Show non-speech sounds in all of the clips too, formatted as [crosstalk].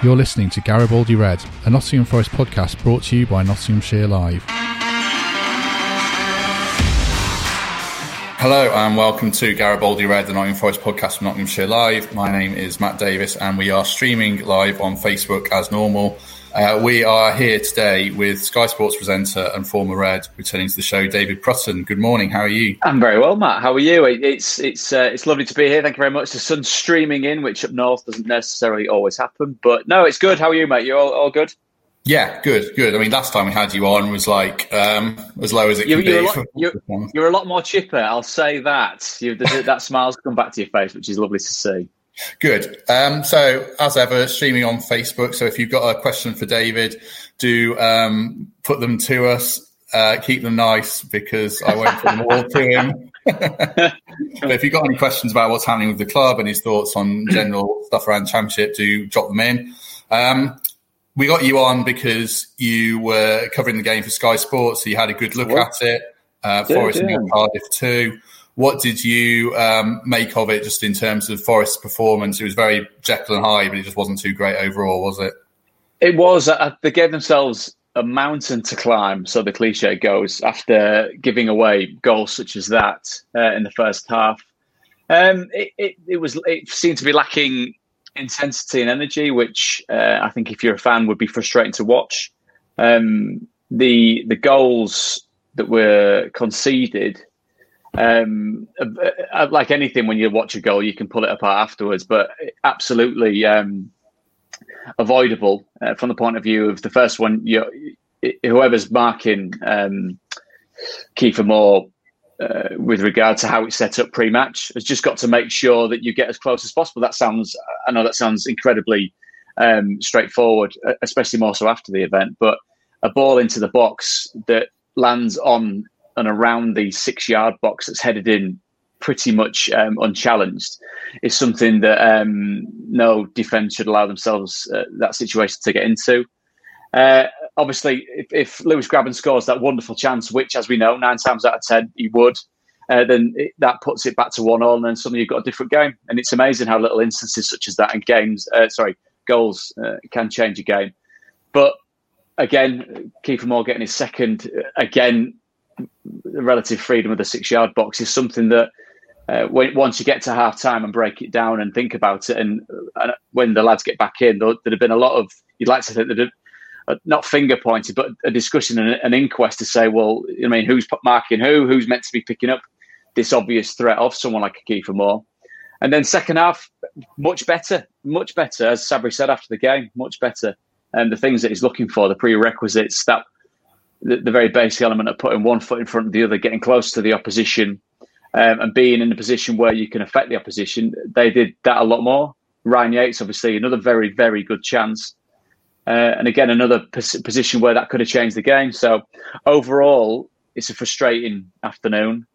You're listening to Garibaldi Red, a Nottingham Forest podcast brought to you by Nottinghamshire Live. Hello and welcome to Garibaldi Red, the Nottingham Forest podcast from Nottinghamshire Live. My name is Matt Davis and we are streaming live on Facebook as normal. Uh, we are here today with Sky Sports presenter and former Red returning to the show, David Prutton. Good morning. How are you? I'm very well, Matt. How are you? It's it's uh, it's lovely to be here. Thank you very much. The sun's streaming in, which up north doesn't necessarily always happen, but no, it's good. How are you, mate? You all all good? Yeah, good, good. I mean, last time we had you on was like um, as low as it you, you're, be. a lot, you're, you're, a lot more chipper. I'll say that. You, that [laughs] smile's come back to your face, which is lovely to see. Good. Um, so, as ever, streaming on Facebook. So, if you've got a question for David, do um, put them to us. Uh, keep them nice because I won't put them all to him. [laughs] but if you've got any questions about what's happening with the club and his thoughts on general stuff around championship, do drop them in. Um, we got you on because you were covering the game for Sky Sports, so you had a good look what? at it. Uh, Forest yeah, yeah. Cardiff too. What did you um, make of it, just in terms of Forest's performance? It was very Jekyll and Hyde, but it just wasn't too great overall, was it? It was. Uh, they gave themselves a mountain to climb, so the cliche goes, after giving away goals such as that uh, in the first half. Um, it, it, it, was. It seemed to be lacking intensity and energy, which uh, I think, if you're a fan, would be frustrating to watch. Um, the the goals that were conceded um, uh, uh, like anything, when you watch a goal, you can pull it apart afterwards, but absolutely um, avoidable uh, from the point of view of the first one. Whoever's marking um, Kiefer Moore uh, with regard to how it's set up pre-match has just got to make sure that you get as close as possible. That sounds, I know that sounds incredibly um, straightforward, especially more so after the event, but a ball into the box that lands on and around the six yard box that's headed in pretty much um, unchallenged is something that um, no defence should allow themselves uh, that situation to get into. Uh, obviously, if, if, Lewis Grabban scores that wonderful chance, which, as we know, nine times out of ten he would, uh, then it, that puts it back to one all, and then suddenly you've got a different game. And it's amazing how little instances such as that in games, uh, sorry, goals uh, can change a game. But again, Kiefer Moore getting his second uh, again the relative freedom of the six yard box is something that uh, when, once you get to half time and break it down and think about it, and, and when the lads get back in, there'd have been a lot of you'd like to think that uh, not finger pointed, but a discussion and an inquest to say, well, I mean, who's marking who, who's meant to be picking up this obvious threat of someone like a Kiefer Moore. And then second half, much better, much better, as Sabri said after the game, much better. And the things that he's looking for, the prerequisites, that the, the, very basic element of putting one foot in front of the other, getting close to the opposition, um, and being in a position where you can affect the opposition. They did that a lot more. Ryan Yates, obviously, another very, very good chance. Uh, and again, another pos- position where that could have changed the game. So, overall, it's a frustrating afternoon.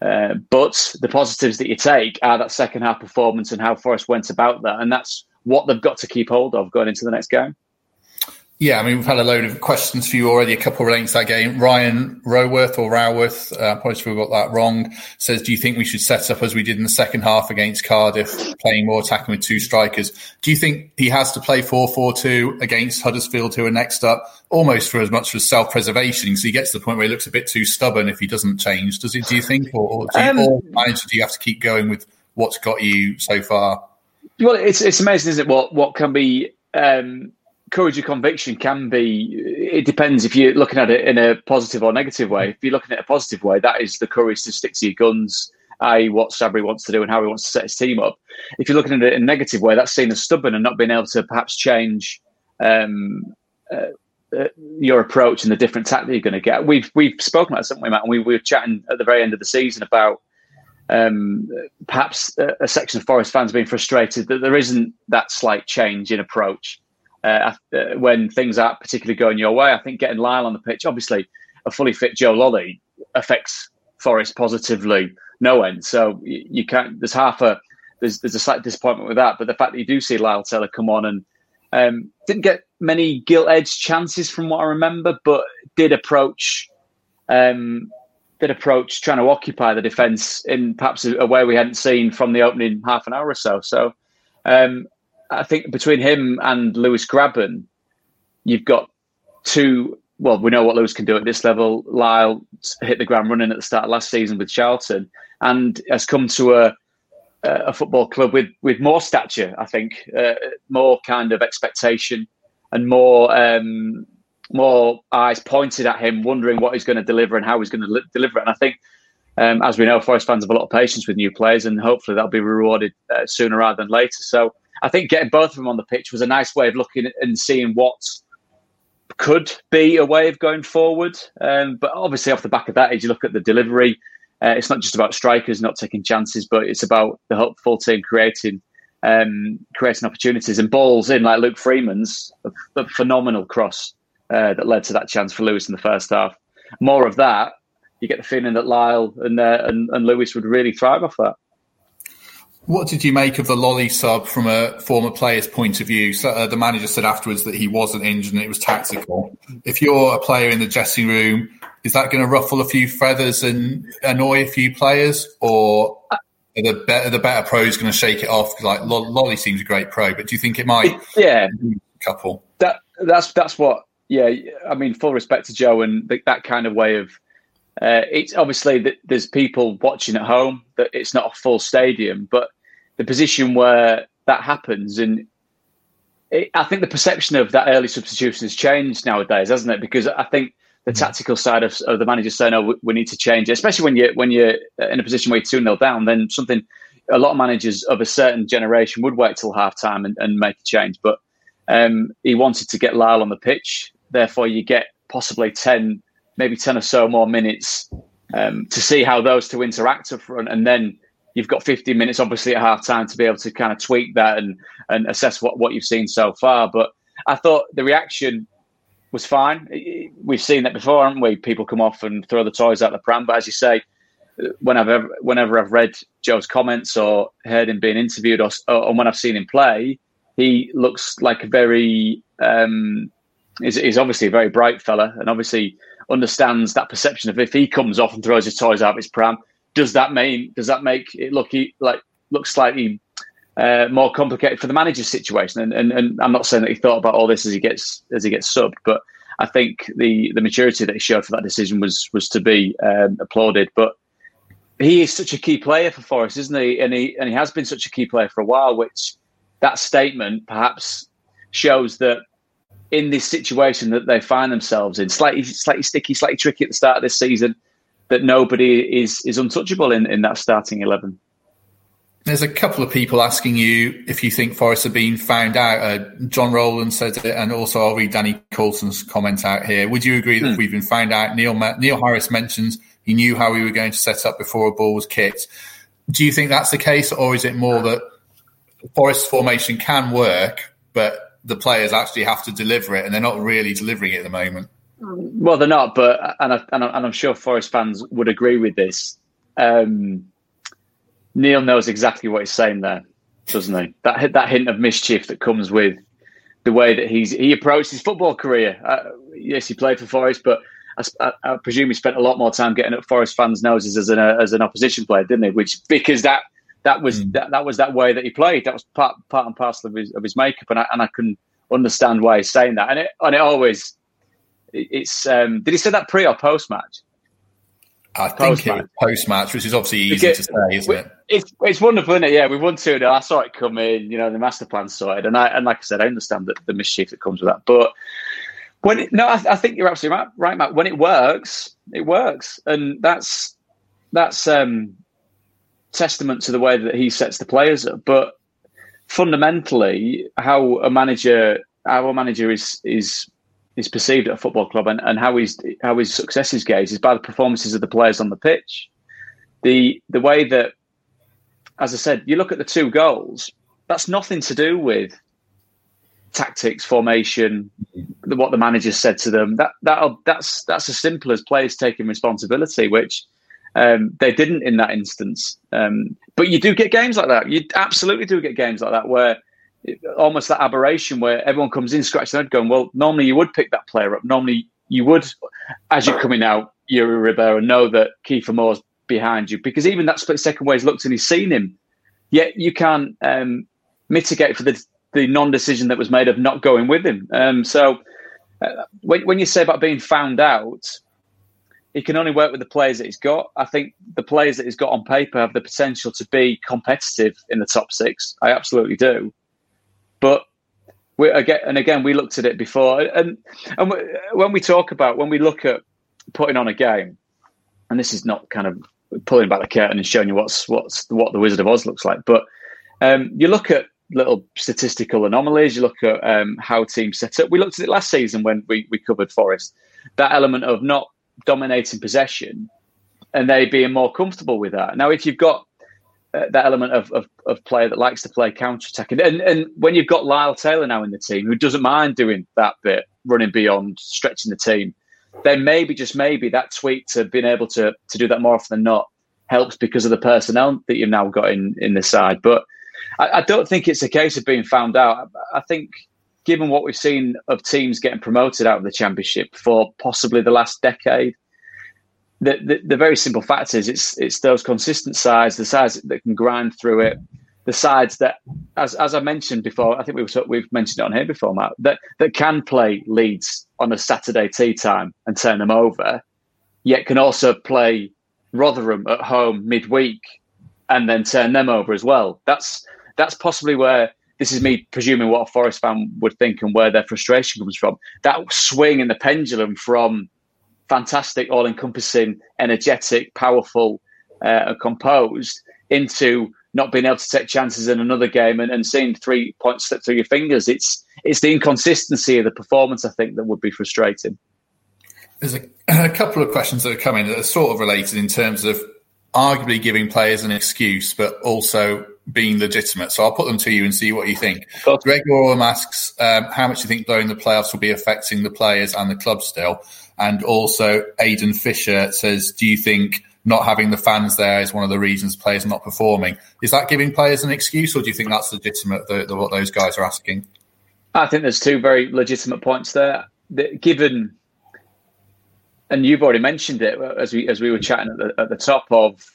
Uh, but the positives that you take are that second half performance and how Forest went about that. And that's what they've got to keep hold of going into the next game. Yeah, I mean, we've had a load of questions for you already, a couple relating to that game. Ryan Roworth or Roworth, uh, apologies if we got that wrong, says, Do you think we should set up as we did in the second half against Cardiff, playing more attacking with two strikers? Do you think he has to play 4 4 2 against Huddersfield, who are next up, almost for as much as self preservation? So he gets to the point where he looks a bit too stubborn if he doesn't change. Does it, do you think? Or, or do you, um, or manager, do you have to keep going with what's got you so far? Well, it's, it's amazing, isn't it? What, what can be. Um, courage of conviction can be it depends if you're looking at it in a positive or negative way. If you're looking at it a positive way that is the courage to stick to your guns i.e. what sabri wants to do and how he wants to set his team up. If you're looking at it in a negative way that's seen as stubborn and not being able to perhaps change um, uh, uh, your approach and the different tack that you're going to get. We've we've spoken about something Matt, and we, we were chatting at the very end of the season about um, perhaps a, a, section of Forest fans being frustrated that there isn't that slight change in approach uh, uh, when things aren't particularly going your way. I think getting Lyle on the pitch, obviously, a fully fit Joe Lolley affects Forest positively no end. So you, can't. There's half a there's there's a slight disappointment with that. But the fact that you do see Lyle Taylor come on and um, didn't get many gilt edged chances from what I remember, but did approach um, did approach trying to occupy the defence in perhaps a, a, way we hadn't seen from the opening half an hour or so. So um, I think between him and Lewis Grabban, you've got two. Well, we know what Lewis can do at this level. Lyle hit the ground running at the start of last season with Charlton and has come to a a football club with with more stature. I think uh, more kind of expectation and more um, more eyes pointed at him, wondering what he's going to deliver and how he's going to li- deliver it. And I think, um, as we know, Forest fans have a lot of patience with new players, and hopefully that'll be rewarded uh, sooner rather than later. So I think getting both of them on the pitch was a nice way of looking and seeing what could be a way of going forward. Um, but obviously, off the back of that, as you look at the delivery, uh, it's not just about strikers not taking chances, but it's about the full team creating um, creating opportunities and balls in like Luke Freeman's a, a phenomenal cross uh, that led to that chance for Lewis in the first half. More of that, you get the feeling that Lyle and, uh, and, and Lewis would really thrive off that. What did you make of the Lolley sub from a former player's point of view? So, uh, the manager said afterwards that he wasn't injured and it was tactical. If you're a player in the dressing room, is that going to ruffle a few feathers and annoy a few players, or are the better the better pros going to shake it off? Like Lolley seems a great pro, but do you think it might? [laughs] Yeah, couple. That that's that's what yeah, I mean, full respect to Joe and that kind of way of. Uh, it's obviously that there's people watching at home that it's not a full stadium, but the position where that happens, and it, I think the perception of that early substitution has changed nowadays, hasn't it? Because I think the mm. tactical side of, of the manager saying, "Oh, we, we need to change," it. especially when you when you're in a position where you're two 0 down, then something a lot of managers of a certain generation would wait till half time and, and make a change, but. Um, he wanted to get Lyle on the pitch. Therefore, you get possibly 10, maybe 10 or so more minutes um, to see how those two interact up front. And then you've got 15 minutes, obviously, at half time to be able to kind of tweak that and, and assess what, what you've seen so far. But I thought the reaction was fine. We've seen that before, haven't we? People come off and throw the toys out the pram. But as you say, whenever whenever I've read Joe's comments or heard him being interviewed, or, or when I've seen him play, he looks like a very um, is, is obviously a very bright fella and obviously understands that perception of if he comes off and throws his toys out of his pram, does that mean does that make it look like look slightly uh, more complicated for the manager's situation? And, and and I'm not saying that he thought about all this as he gets as he gets subbed, but I think the the maturity that he showed for that decision was was to be um, applauded. But he is such a key player for Forest, isn't he? And he and he has been such a key player for a while, which that statement perhaps shows that in this situation that they find themselves in, slightly slightly sticky, slightly tricky at the start of this season, that nobody is is untouchable in, in that starting eleven. There's a couple of people asking you if you think Forest have been found out. Uh, John Rowland said it, and also I'll read Danny Coulson's comment out here. Would you agree that hmm. we've been found out? Neil Neil Harris mentions he knew how we were going to set up before a ball was kicked. Do you think that's the case, or is it more that Forest formation can work, but the players actually have to deliver it, and they're not really delivering it at the moment. Well, they're not, but and, I, and, I'm sure Forest fans would agree with this. Um, Neil knows exactly what he's saying there, doesn't he? That that hint of mischief that comes with the way that he's he approached his football career. Uh, yes, he played for Forest, but I, I, presume he spent a lot more time getting at Forest fans' noses as an uh, as an opposition player, didn't he? Which because that that was mm. that, that was that way that he played. That was part part and parcel of his of his makeup, and I and I can understand why he's saying that. And it and it always it's um, did he say that pre or post match? I think it post match, which is obviously easy because, to say, isn't it? It's it's wonderful, isn't it? Yeah, we won two. I saw it come in. You know, the master plan sorted, and I and like I said, I understand that the mischief that comes with that. But when it, no, I, I, think you're absolutely right, right, Matt. When it works, it works, and that's that's um, testament to the way that he sets the players up. But fundamentally, how a manager, how a manager is is is perceived at a football club and, and how his how his success is gauged is by the performances of the players on the pitch. The the way that as I said, you look at the two goals. That's nothing to do with tactics, formation, what the manager said to them. That that that's that's as simple as players taking responsibility, which um, they didn't in that instance. Um, but you do get games like that. You absolutely do get games like that where it, almost that aberration where everyone comes in scratching their head, going, "Well, normally you would pick that player up. Normally you would, as you're coming out, Yuri Ribeiro, know that Kiefer Moore's behind you because even that split second where he's looked and he's seen him, yet you can't um, mitigate for the the non-decision that was made of not going with him. Um, so uh, when, when you say about being found out, he can only work with the players that he's got. I think the players that he's got on paper have the potential to be competitive in the top six. I absolutely do. But we again and again we looked at it before, and and when we talk about when we look at putting on a game, and this is not kind of pulling back the curtain and showing you what's what's what the Wizard of Oz looks like, but um, you look at little statistical anomalies. You look at um, how teams set up. We looked at it last season when we, we covered Forest. That element of not dominating possession and they being more comfortable with that. Now, if you've got uh, that element of, of, of player that likes to play counter attacking, and, and when you've got Lyle Taylor now in the team who doesn't mind doing that bit, running beyond, stretching the team, then maybe just maybe that tweak to being able to to do that more often than not helps because of the personnel that you've now got in in the side. But I, I don't think it's a case of being found out. I, I think given what we've seen of teams getting promoted out of the championship for possibly the last decade, the, the, the, very simple fact is it's it's those consistent sides, the sides that can grind through it, the sides that, as as I mentioned before, I think we've we've mentioned it on here before, Matt, that that can play Leeds on a Saturday tea time and turn them over, yet can also play Rotherham at home midweek and then turn them over as well. That's that's possibly where this is me presuming what a Forest fan would think and where their frustration comes from. That swing in the pendulum from fantastic, all encompassing, energetic, powerful, uh, composed into not being able to take chances in another game and, and seeing three points slip through your fingers. It's it's the inconsistency of the performance, I think, that would be frustrating. There's a, a couple of questions that are coming that are sort of related in terms of arguably giving players an excuse, but also being legitimate. So I'll put them to you and see what you think. Greg Orham asks, um, how much do you think blowing the playoffs will be affecting the players and the club still? And also, Aidan Fisher says, do you think not having the fans there is one of the reasons players are not performing? Is that giving players an excuse, or do you think that's legitimate, the, the, what those guys are asking? I think there's two very legitimate points there. given, and you've already mentioned it as we as we were chatting at the, at the top of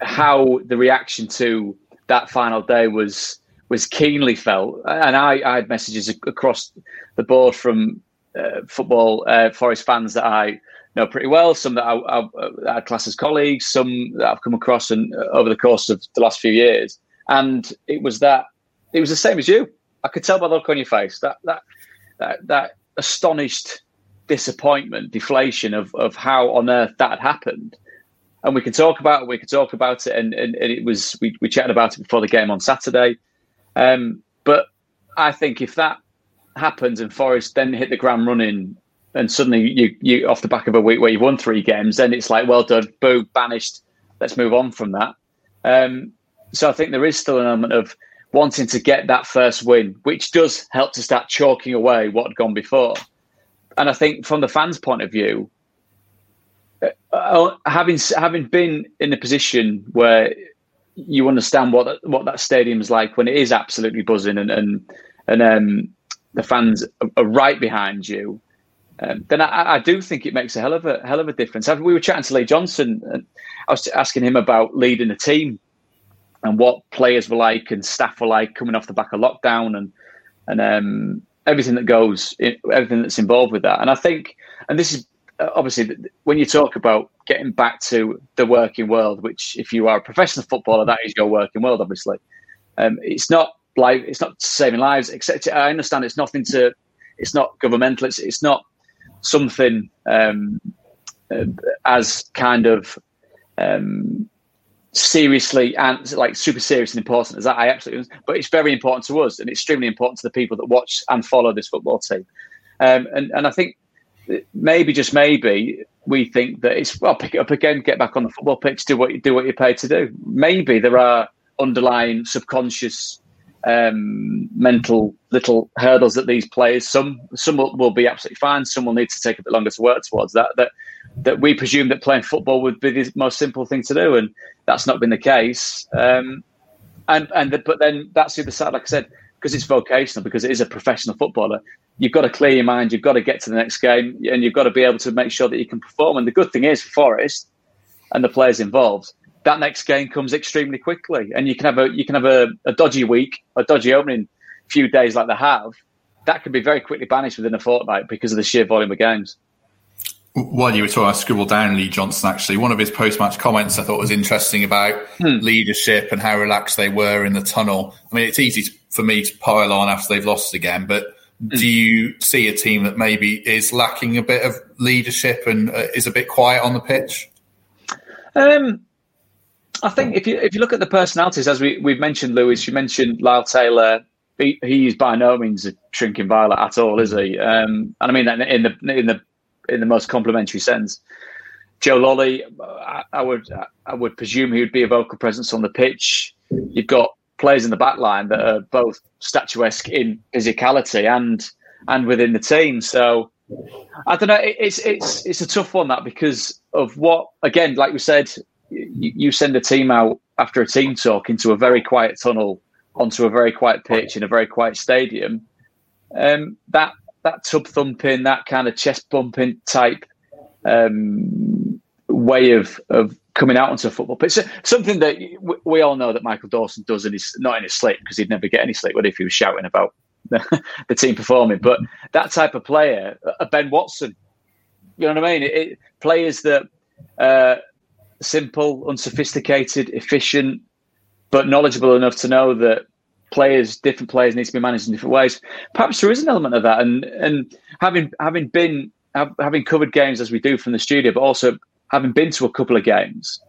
how the reaction to that final day was was keenly felt, and I, I had messages across the board from uh, football uh, Forest fans that I know pretty well, some that I, I, I, had class as colleagues, some that I've come across and uh, over the course of the last few years, and it was that it was the same as you. I could tell by the look on your face that that that, that astonished disappointment, deflation of of how on earth that had happened and we can talk about it. We could talk about it, and, and, and, it was we we chatted about it before the game on Saturday. Um, but I think if that happens and Forest then hit the ground running, and suddenly you you off the back of a week where you've won three games, then it's like well done, boo, banished. Let's move on from that. Um, so I think there is still an element of wanting to get that first win, which does help to start chalking away what had gone before. And I think from the fans' point of view, uh, having having been in a position where you understand what what that stadium is like when it is absolutely buzzing and and and um, the fans are right behind you, um, then I, I, do think it makes a hell of a hell of a difference. We were chatting to Lee Johnson, and I was asking him about leading a team and what players were like and staff were like coming off the back of lockdown and and um, everything that goes, everything that's involved with that. And I think, and this is obviously when you talk about getting back to the working world, which if you are a professional footballer, that is your working world. Obviously, um, it's not like it's not saving lives. Except I understand it's nothing to, it's not governmental. It's it's not something um, uh, as kind of um, seriously and like super serious and important as that. I absolutely, but it's very important to us and extremely important to the people that watch and follow this football team. Um, and and I think maybe just maybe we think that it's well pick it up again, get back on the football pitch, do what you do what you're paid to do. Maybe there are underlying subconscious um, mental little hurdles that these players some some will, will, be absolutely fine, some will need to take a bit longer to work towards that. That that we presume that playing football would be the most simple thing to do, and that's not been the case. Um, and and the, but then that's the other side, like I said, because it's vocational, because it is a professional footballer. You've got to clear your mind. You've got to get to the next game, and you've got to be able to make sure that you can perform. And the good thing is for Forest and the players involved, that next game comes extremely quickly, and you can have a you can have a, a dodgy week, a dodgy opening few days like they have. That can be very quickly banished within a fortnight because of the sheer volume of games. While you were talking, I scribbled down Lee Johnson. Actually, one of his post-match comments I thought was interesting about hmm. leadership and how relaxed they were in the tunnel. I mean, it's easy for me to pile on after they've lost again, but hmm. do you see a team that maybe is lacking a bit of leadership and uh, is a bit quiet on the pitch? Um, I think if you if you look at the personalities, as we we've mentioned, Lewis, you mentioned Lyle Taylor. He, he's by no means a shrinking violet at all, is he? Um, and I mean that in the in the in the most complimentary sense. Joe Lolley, I, I, would I would presume he would be a vocal presence on the pitch. You've got players in the back line that are both statuesque in physicality and and within the team. So I don't know. It's it's it's a tough one that because of what again, like we said, you, you send a team out after a team talk into a very quiet tunnel onto a very quiet pitch in a very quiet stadium. Um, that that tub thumping, that kind of chest bumping type um, way of of coming out onto a football pitch. Something that we all know that Michael Dawson does, and he's not in his sleep because he'd never get any sleep. What if he was shouting about the, [laughs] the team performing? But that type of player, a Ben Watson, you know what I mean? It, it, players that uh, simple, unsophisticated, efficient, but knowledgeable enough to know that players, different players, need to be managed in different ways. Perhaps there is an element of that, and and having having been having covered games as we do from the studio, but also having been to a couple of games,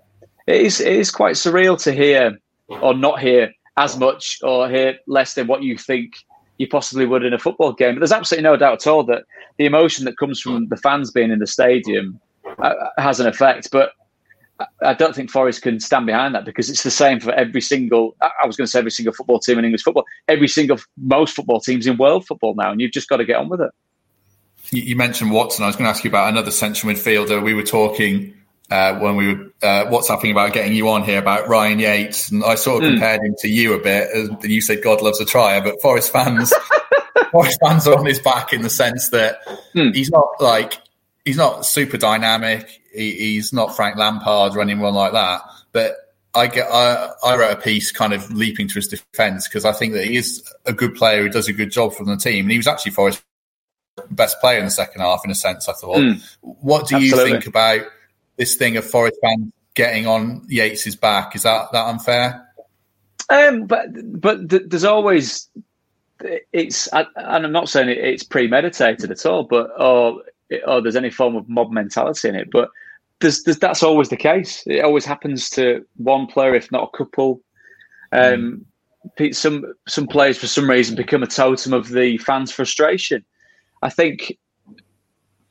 it is it is quite surreal to hear or not hear as much or hear less than what you think you possibly would in a football game. But there's absolutely no doubt at all that the emotion that comes from the fans being in the stadium uh, has an effect. But I don't think Forest can stand behind that because it's the same for every single. I was going to say every single football team in English football, every single most football teams in world football now, and you've just got to get on with it. You mentioned Watson. I was going to ask you about another central midfielder. We were talking uh, when we were uh, WhatsApping about getting you on here about Ryan Yates, and I sort of mm. compared him to you a bit. And you said God loves a trier, but Forest fans, [laughs] Forest fans are on his back in the sense that mm. he's not like he's not super dynamic. He, he's not Frank Lampard or anyone like that. But I get I, I wrote a piece kind of leaping to his defence because I think that he is a good player who does a good job for the team, and he was actually Forest's best player in the second half in a sense. I thought. Mm. What do Absolutely. you think about this thing of Forest fans getting on Yates's back? Is that that unfair? Um, but but th- there's always it's and I'm not saying it's premeditated at all, but or or there's any form of mob mentality in it. But there's, there's, that's always the case. It always happens to one player, if not a couple. Um, mm. Some some players, for some reason, become a totem of the fans' frustration. I think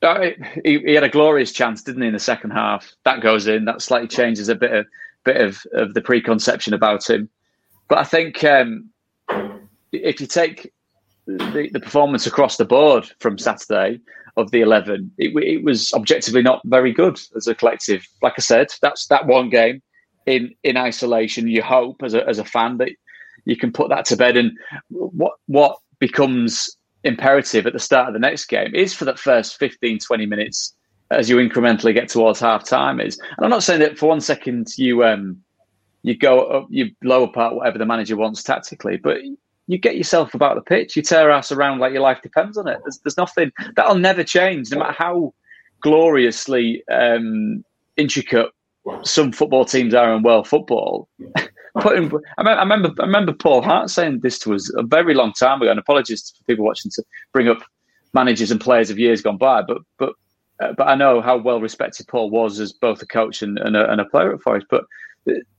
uh, he, he, had a glorious chance, didn't he, in the second half? That goes in. That slightly changes a bit of bit of, of the preconception about him. But I think um, if you take the, the performance across the board from Saturday, of the 11. It, it, was objectively not very good as a collective. Like I said, that's that one game in in isolation. You hope as a, as a fan that you can put that to bed. And what what becomes imperative at the start of the next game is for that first 15, 20 minutes as you incrementally get towards half time is. And I'm not saying that for one second you um you go up, you blow apart whatever the manager wants tactically, but you get yourself about the pitch, you tear ass around like your life depends on it. There's, there's nothing that'll never change, no matter how gloriously um, intricate some football teams are in world football. [laughs] Putting, I, I, remember, I remember Paul Hart saying this to us a very long time ago. And apologies for people watching to bring up managers and players of years gone by, but but uh, but I know how well respected Paul was as both a coach and, and, a, and a player at Forest. But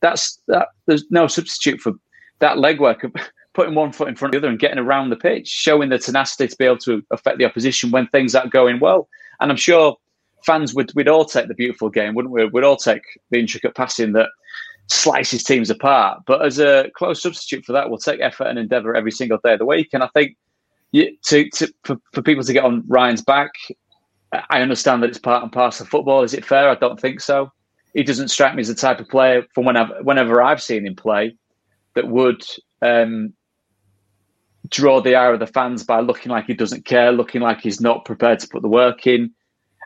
that's that. There's no substitute for that legwork putting one foot in front of the other and getting around the pitch, showing the tenacity to be able to affect the opposition when things aren't going well. And I'm sure fans would we'd all take the beautiful game, wouldn't we? We'd all take the intricate passing that slices teams apart. But as a close substitute for that, we'll take effort and endeavour every single day of the week. And I think you, to, to for, for people to get on Ryan's back, I understand that it's part and parcel of football. Is it fair? I don't think so. He doesn't strike me as the type of player from whenever whenever I've seen him play that would um, draw the ire of the fans by looking like he doesn't care, looking like he's not prepared to put the work in.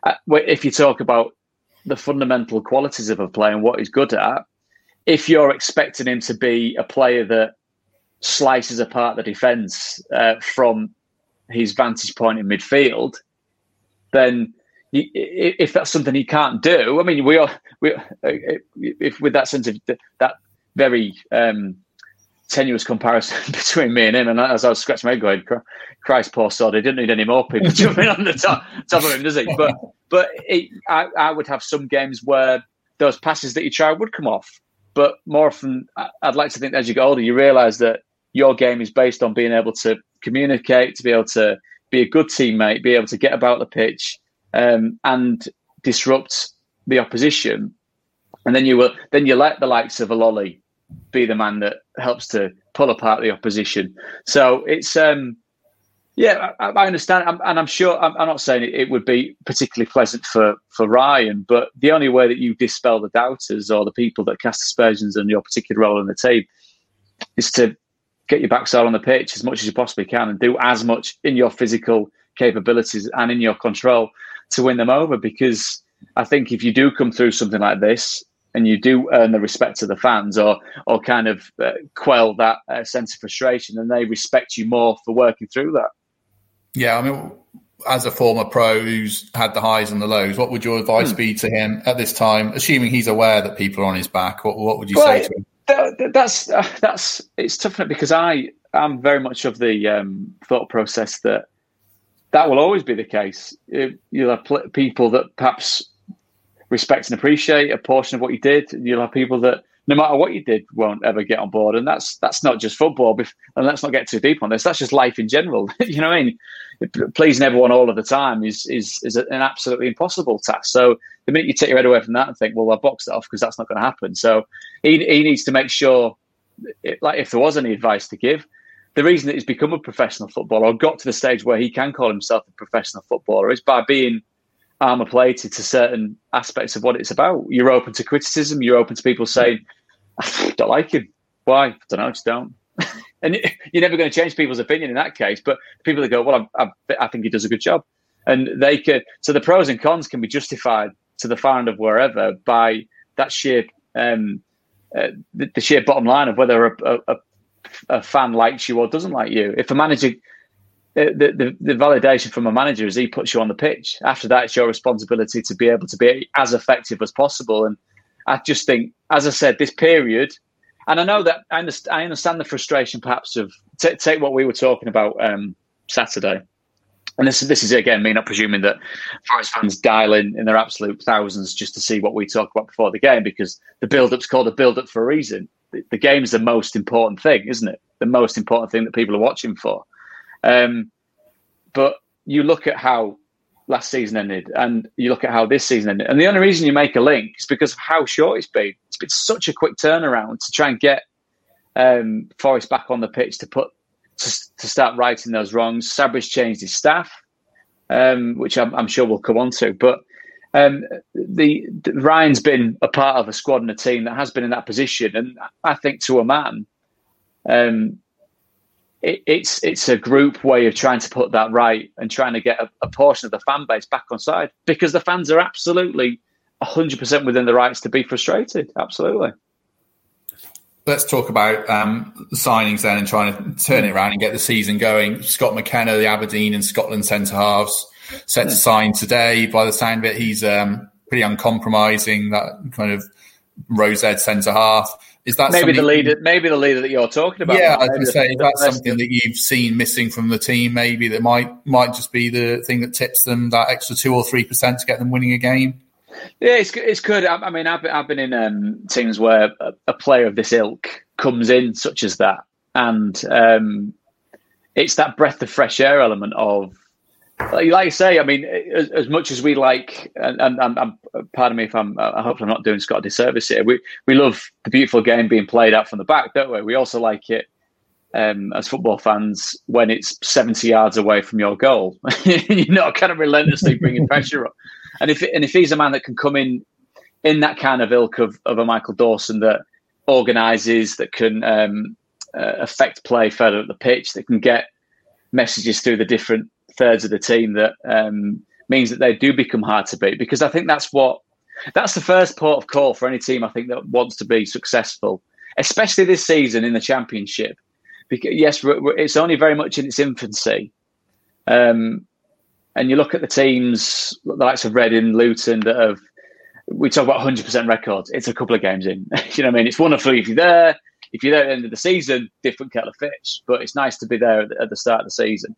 Uh, if you talk about the fundamental qualities of a player and what he's good at, if you're expecting him to be a player that slices apart the defence uh, from his vantage point in midfield, then if that's something he can't do, I mean, we are we if with that sense of that very um, tenuous comparison [laughs] between me and him, and as I was scratching my head going, Christ, poor sod, he didn't need any more people [laughs] jumping on the top, top of him, does he? But but it, I, I would have some games where those passes that you try would come off, but more often, I'd like to think as you get older, you realise that your game is based on being able to communicate, to be able to be a good teammate, be able to get about the pitch, um, and disrupt the opposition. And then you will then you let the likes of a Lolley be the man that helps to pull apart the opposition. So it's um, yeah, I, I understand, I'm, and I'm sure I'm, I'm not saying it, it, would be particularly pleasant for for Ryan, but the only way that you dispel the doubters or the people that cast aspersions on your particular role in the team is to get your backside on the pitch as much as you possibly can and do as much in your physical capabilities and in your control to win them over. Because I think if you do come through something like this and you do earn the respect of the fans or or kind of uh, quell that uh, sense of frustration, and they respect you more for working through that. Yeah, I mean, as a former pro who's had the highs and the lows, what would your advice hmm. be to him at this time, assuming he's aware that people are on his back? What, what would you well, say to him? That, that's uh, that's it's tough because I am very much of the um, thought process that that will always be the case. You'll have people that perhaps respect and appreciate a portion of what you did. You'll have people that, no matter what you did, won't ever get on board. And that's that's not just football. And let's not get too deep on this. That's just life in general. [laughs] you know what I mean? Pleasing everyone all of the time is is is an absolutely impossible task. So the minute you take your head away from that and think, well, I'll box that off because that's not going to happen. So he he needs to make sure, like, if there was any advice to give, the reason that he's become a professional footballer or got to the stage where he can call himself a professional footballer is by being armor plated to certain aspects of what it's about. You're open to criticism. You're open to people saying, I don't like him. Why? I don't know. I just don't. [laughs] and you're never going to change people's opinion in that case. But people that go, well, I, I, I, think he does a good job, and they could. So the pros and cons can be justified to the far end of wherever by that sheer, um, uh, the, the, sheer bottom line of whether a, a, a fan likes you or doesn't like you. If a manager the, the, the, validation from a manager is he puts you on the pitch. After that, it's your responsibility to be able to be as effective as possible. And I just think, as I said, this period, and I know that I understand, I understand the frustration perhaps of t- take what we were talking about um, Saturday. And this, this is again me not presuming that Forest fans dial in in their absolute thousands just to see what we talk about before the game because the build-up's called a build-up for a reason. The, the game's the most important thing, isn't it? The most important thing that people are watching for. Um, but you look at how last season ended and you look at how this season ended. And the only reason you make a link is because of how short it's been. It's been such a quick turnaround to try and get um, Forest back on the pitch to put to, to start righting those wrongs. Sabri's changed his staff, um, which I'm, I'm, sure we'll come on to. But um, the, the, Ryan's been a part of a squad and a team that has been in that position, and I think to a man, um, it, it's it's a group way of trying to put that right and trying to get a, a portion of the fan base back on side because the fans are absolutely 100% within the rights to be frustrated. Absolutely. Let's talk about um, signings then and trying to turn it around and get the season going. Scott McKenna, the Aberdeen and Scotland centre halves, set to sign today. By the sound of it, he's um, pretty uncompromising, that kind of rose ed centre half. Is that maybe the leader? Maybe the leader that you're talking about. Yeah, I was to say that's something that you've seen missing from the team. Maybe that might might just be the thing that tips them that extra two or three percent to get them winning a game. Yeah, it's it's good. I, I mean, I've been, I've been in um, teams where a, a, player of this ilk comes in, such as that, and um, it's that breath of fresh air element of like I say, I mean, as, as much as we like, and, and, and, pardon me if I'm, I hope I'm not doing Scott a disservice here. We we love the beautiful game being played out from the back, don't we? We also like it um, as football fans when it's 70 yards away from your goal. [laughs] You're not kind of relentlessly bringing pressure up. And if and if he's a man that can come in in that kind of ilk of, of a Michael Dawson that organises, that can um, uh, affect play further up the pitch, that can get messages through the different thirds of the team that um, means that they do become hard to beat. Because I think that's what that's the first port of call for any team. I think that wants to be successful, especially this season in the championship. Because yes, it's only very much in its infancy. Um, and you look at the teams, the likes of Reading, Luton, that have we talk about 100% records. It's a couple of games in. [laughs] you know what I mean? It's wonderful if you're there. If you're there at the end of the season, different kettle of fish. But it's nice to be there at the, at the start of the season.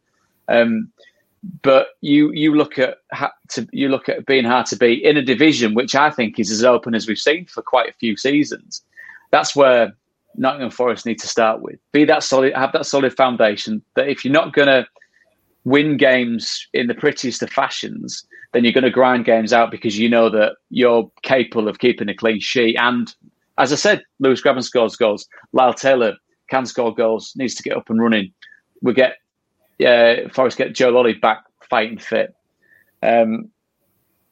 Um, but you you look at to, you look at being hard to beat in a division which I think is as open as we've seen for quite a few seasons. That's where Nottingham Forest need to start with. Be that solid, have that solid foundation. That if you're not going to win games in the prettiest of fashions, then you're going to grind games out because you know that you're capable of keeping a clean sheet. And as I said, Lewis Grabban scores goals. Lyle Taylor can score goals. Needs to get up and running. We get uh, Forest get Joe Lolley back fighting fit, um,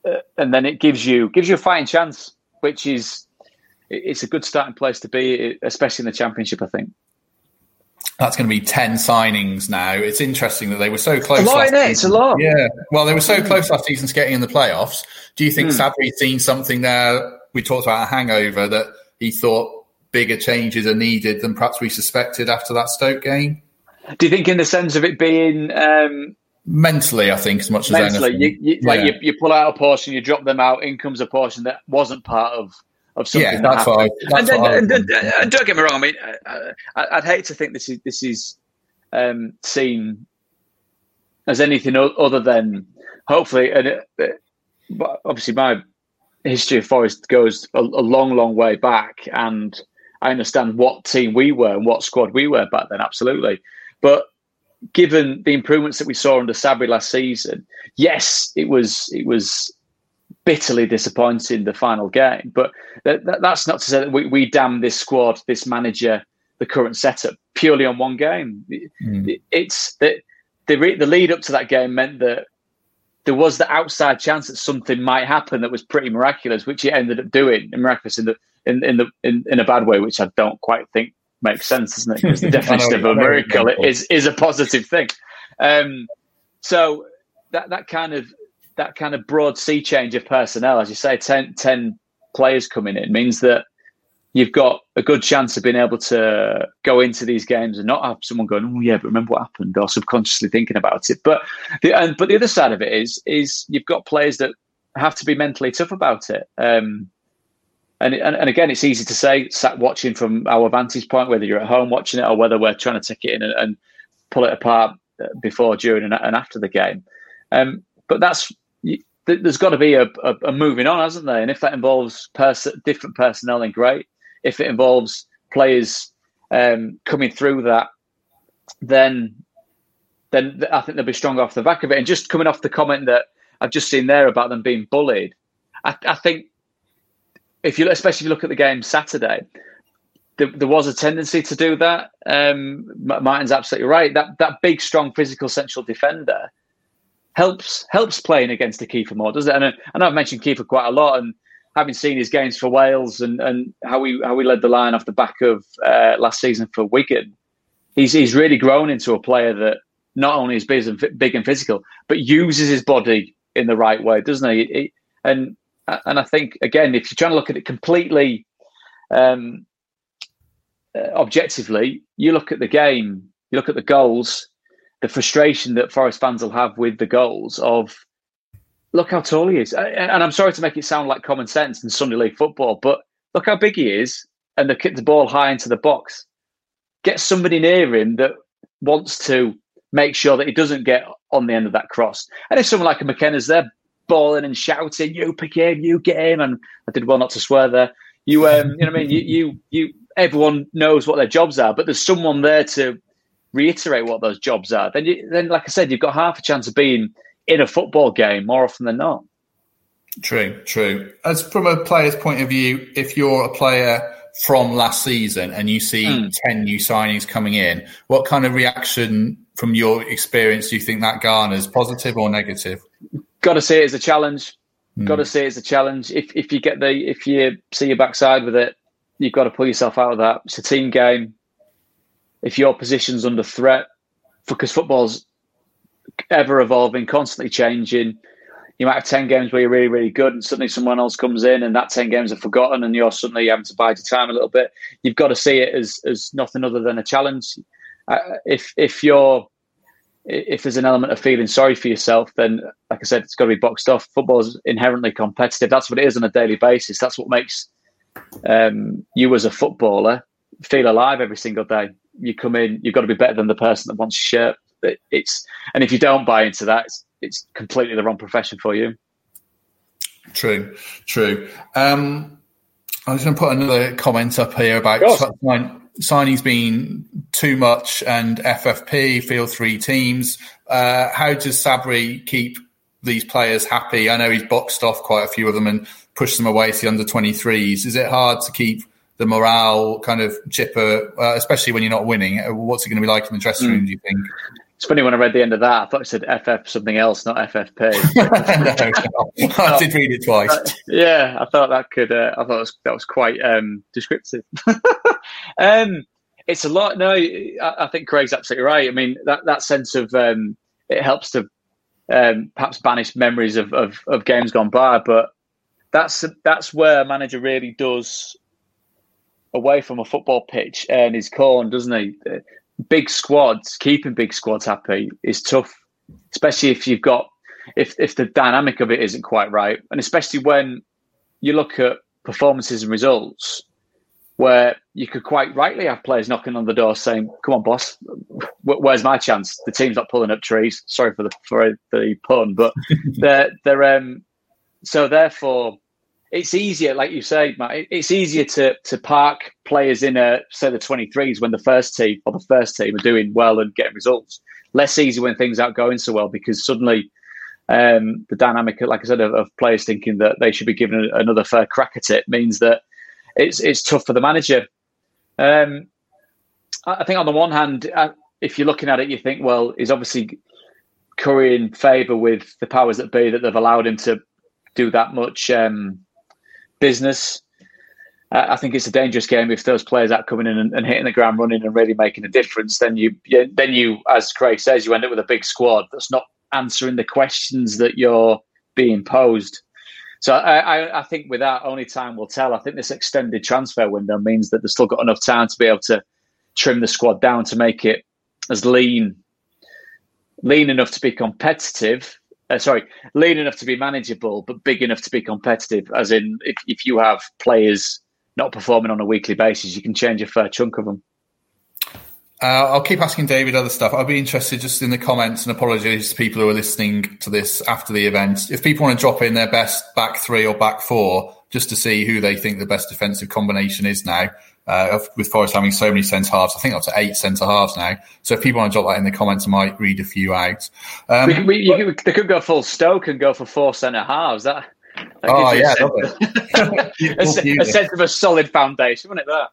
uh, and then it gives you gives you a fighting chance, which is it's a good starting place to be, especially in the championship. I think that's going to be 10 signings now. It's interesting that they were so close. A lot, it? It's a lot. Yeah. Well, they were so mm. close last season to getting in the playoffs. Do you think mm. Sabri's seen something there? We talked about a hangover that he thought bigger changes are needed than perhaps we suspected after that Stoke game. Do you think, in the sense of it being um, mentally, I think as much as mentally, you, you, yeah. like you, you, pull out a portion, you drop them out. In comes a portion that wasn't part of of something. Yeah, that's what. I, that's and, what and, and, and, don't get me wrong. I mean, I, would hate to think this is this is um, seen as anything other than hopefully. And it, it, obviously, my history of Forest goes a, a, long, long way back, and I understand what team we were and what squad we were back then. Absolutely, but given the improvements that we saw under Sabri last season, yes, it was it was bitterly disappointing the final game. But that, that, that's not to say that we, we damn this squad, this manager, the current setup purely on one game. Mm. It, it's that the the lead up to that game meant that there was the outside chance that something might happen that was pretty miraculous, which it ended up doing. And miraculous in the in in the in, in a bad way, which I don't quite think makes sense, doesn't it? Because the [laughs] definition of a miracle is is a positive thing. Um, so that that kind of that kind of broad sea change of personnel, as you say, 10, 10 players coming in means that you've got a good chance of being able to go into these games and not have someone going, "Oh yeah, but remember what happened," or subconsciously thinking about it. But the and, but the other side of it is is you've got players that have to be mentally tough about it. Um, and, and, and again, it's easy to say, sat watching from our vantage point, whether you're at home watching it or whether we're trying to take it in and, and pull it apart before, during, and, and after the game. Um, but that's there's got to be a, a, a, moving on, hasn't there? And if that involves pers- different personnel, then great. If it involves players um, coming through that, then then I think they'll be stronger off the back of it. And just coming off the comment that I've just seen there about them being bullied, I, I think if you especially if you look at the game Saturday, there, there was a tendency to do that. Um, Martin's absolutely right. That that big, strong, physical, central defender helps helps playing against a Kiefer Moore, does it? And I know I've mentioned Kiefer quite a lot, and having seen his games for Wales and, and how we how we led the line off the back of uh, last season for Wigan, he's he's really grown into a player that not only is big and, big and physical, but uses his body in the right way, doesn't he? he and and I think again, if you're trying to look at it completely um, uh, objectively, you look at the game, you look at the goals, the frustration that Forest fans will have with the goals of look how tall he is. And I'm sorry to make it sound like common sense in Sunday League football, but look how big he is and they kick the ball high into the box. Get somebody near him that wants to make sure that he doesn't get on the end of that cross. And if someone like a McKenna's there bawling and shouting, you pick him, you get him, and I did well not to swear there, You, um, you know, what I mean, you, you, you, everyone knows what their jobs are, but there's someone there to reiterate what those jobs are. Then, you, then, like I said, you've got half a chance of being in a football game more often than not. True, true. As from a player's point of view, if you're a player from last season and you see mm. 10 new signings coming in, what kind of reaction from your experience do you think that garners, positive or negative? Got to see it as a challenge. Mm. Got to see it as a challenge. If if you get the if you see your backside with it, you've got to pull yourself out of that. It's a team game. If your position's under threat, because football's ever evolving, constantly changing. You might have 10 games where you're really, really good, and suddenly someone else comes in, and that 10 games are forgotten, and you're suddenly having to bide your time a little bit. You've got to see it as, as nothing other than a challenge. Uh, if if you're if there's an element of feeling sorry for yourself, then like I said, it's got to be boxed off. Football is inherently competitive. That's what it is on a daily basis. That's what makes um, you as a footballer feel alive every single day. You come in, you've got to be better than the person that wants your shirt. It's and if you don't buy into that, it's, it's completely the wrong profession for you. True, true. Um, I was going to put another comment up here about signings being too much and FFP, field three teams. Uh, how does Sabri keep these players happy? I know he's boxed off quite a few of them and pushed them away to the under 23s. Is it hard to keep the morale kind of chipper, uh, especially when you're not winning? What's it going to be like in the dressing room, mm. do you think? It's funny when I read the end of that, I thought it said FF something else, not FFP. [laughs] no, [laughs] I did read it twice. Uh, yeah, I thought that could. Uh, I thought was, that was quite um, descriptive. [laughs] um, it's a lot. No, I, I, think Craig's absolutely right. I mean, that that sense of um, it helps to um, perhaps banish memories of, of, of games gone by, but that's that's where a manager really does away from a football pitch and his corn, doesn't he? big squads, keeping big squads happy is tough, especially if you've got if if the dynamic of it isn't quite right, and especially when you look at performances and results where you could quite rightly have players knocking on the door saying, "Come on, boss, where's my chance?" The team's not pulling up trees. Sorry for the for the pun, but [laughs] they're they're um, so therefore it's easier, like you say, Matt. It's easier to to park players in a say the twenty threes when the first team or the first team are doing well and getting results. Less easy when things aren't going so well because suddenly um, the dynamic, like I said, of, of, players thinking that they should be given another fair crack at it means that it's it's tough for the manager. Um, I think on the one hand, uh, if you're looking at it, you think, well, he's obviously Curry in favour with the powers that be that they've allowed him to do that much. Um, business. Uh, I think it's a dangerous game if those players are coming in and, and, hitting the ground running and really making a difference. Then you, you, then you, as Craig says, you end up with a big squad that's not answering the questions that you're being posed. So I, I, I think with that, only time will tell. I think this extended transfer window means that they've still got enough time to be able to trim the squad down to make it as lean, lean enough to be competitive, uh, sorry, lean enough to be manageable, but big enough to be competitive. As in, if, if you have players not performing on a weekly basis, you can change a fair chunk of them. Uh, I'll keep asking David other stuff. I'll be interested just in the comments and apologies to people who are listening to this after the event. If people want to drop in their best back three or back four, just to see who they think the best defensive combination is now, uh, with Forest having so many centre halves. I think up to eight centre halves now. So if people want to drop that in the comments, I might read a few out. Um, we, we, you, they could go full Stoke and go for four centre halves. That, that oh yeah, [laughs] a, sense, a, a sense of a solid foundation, wouldn't it? That.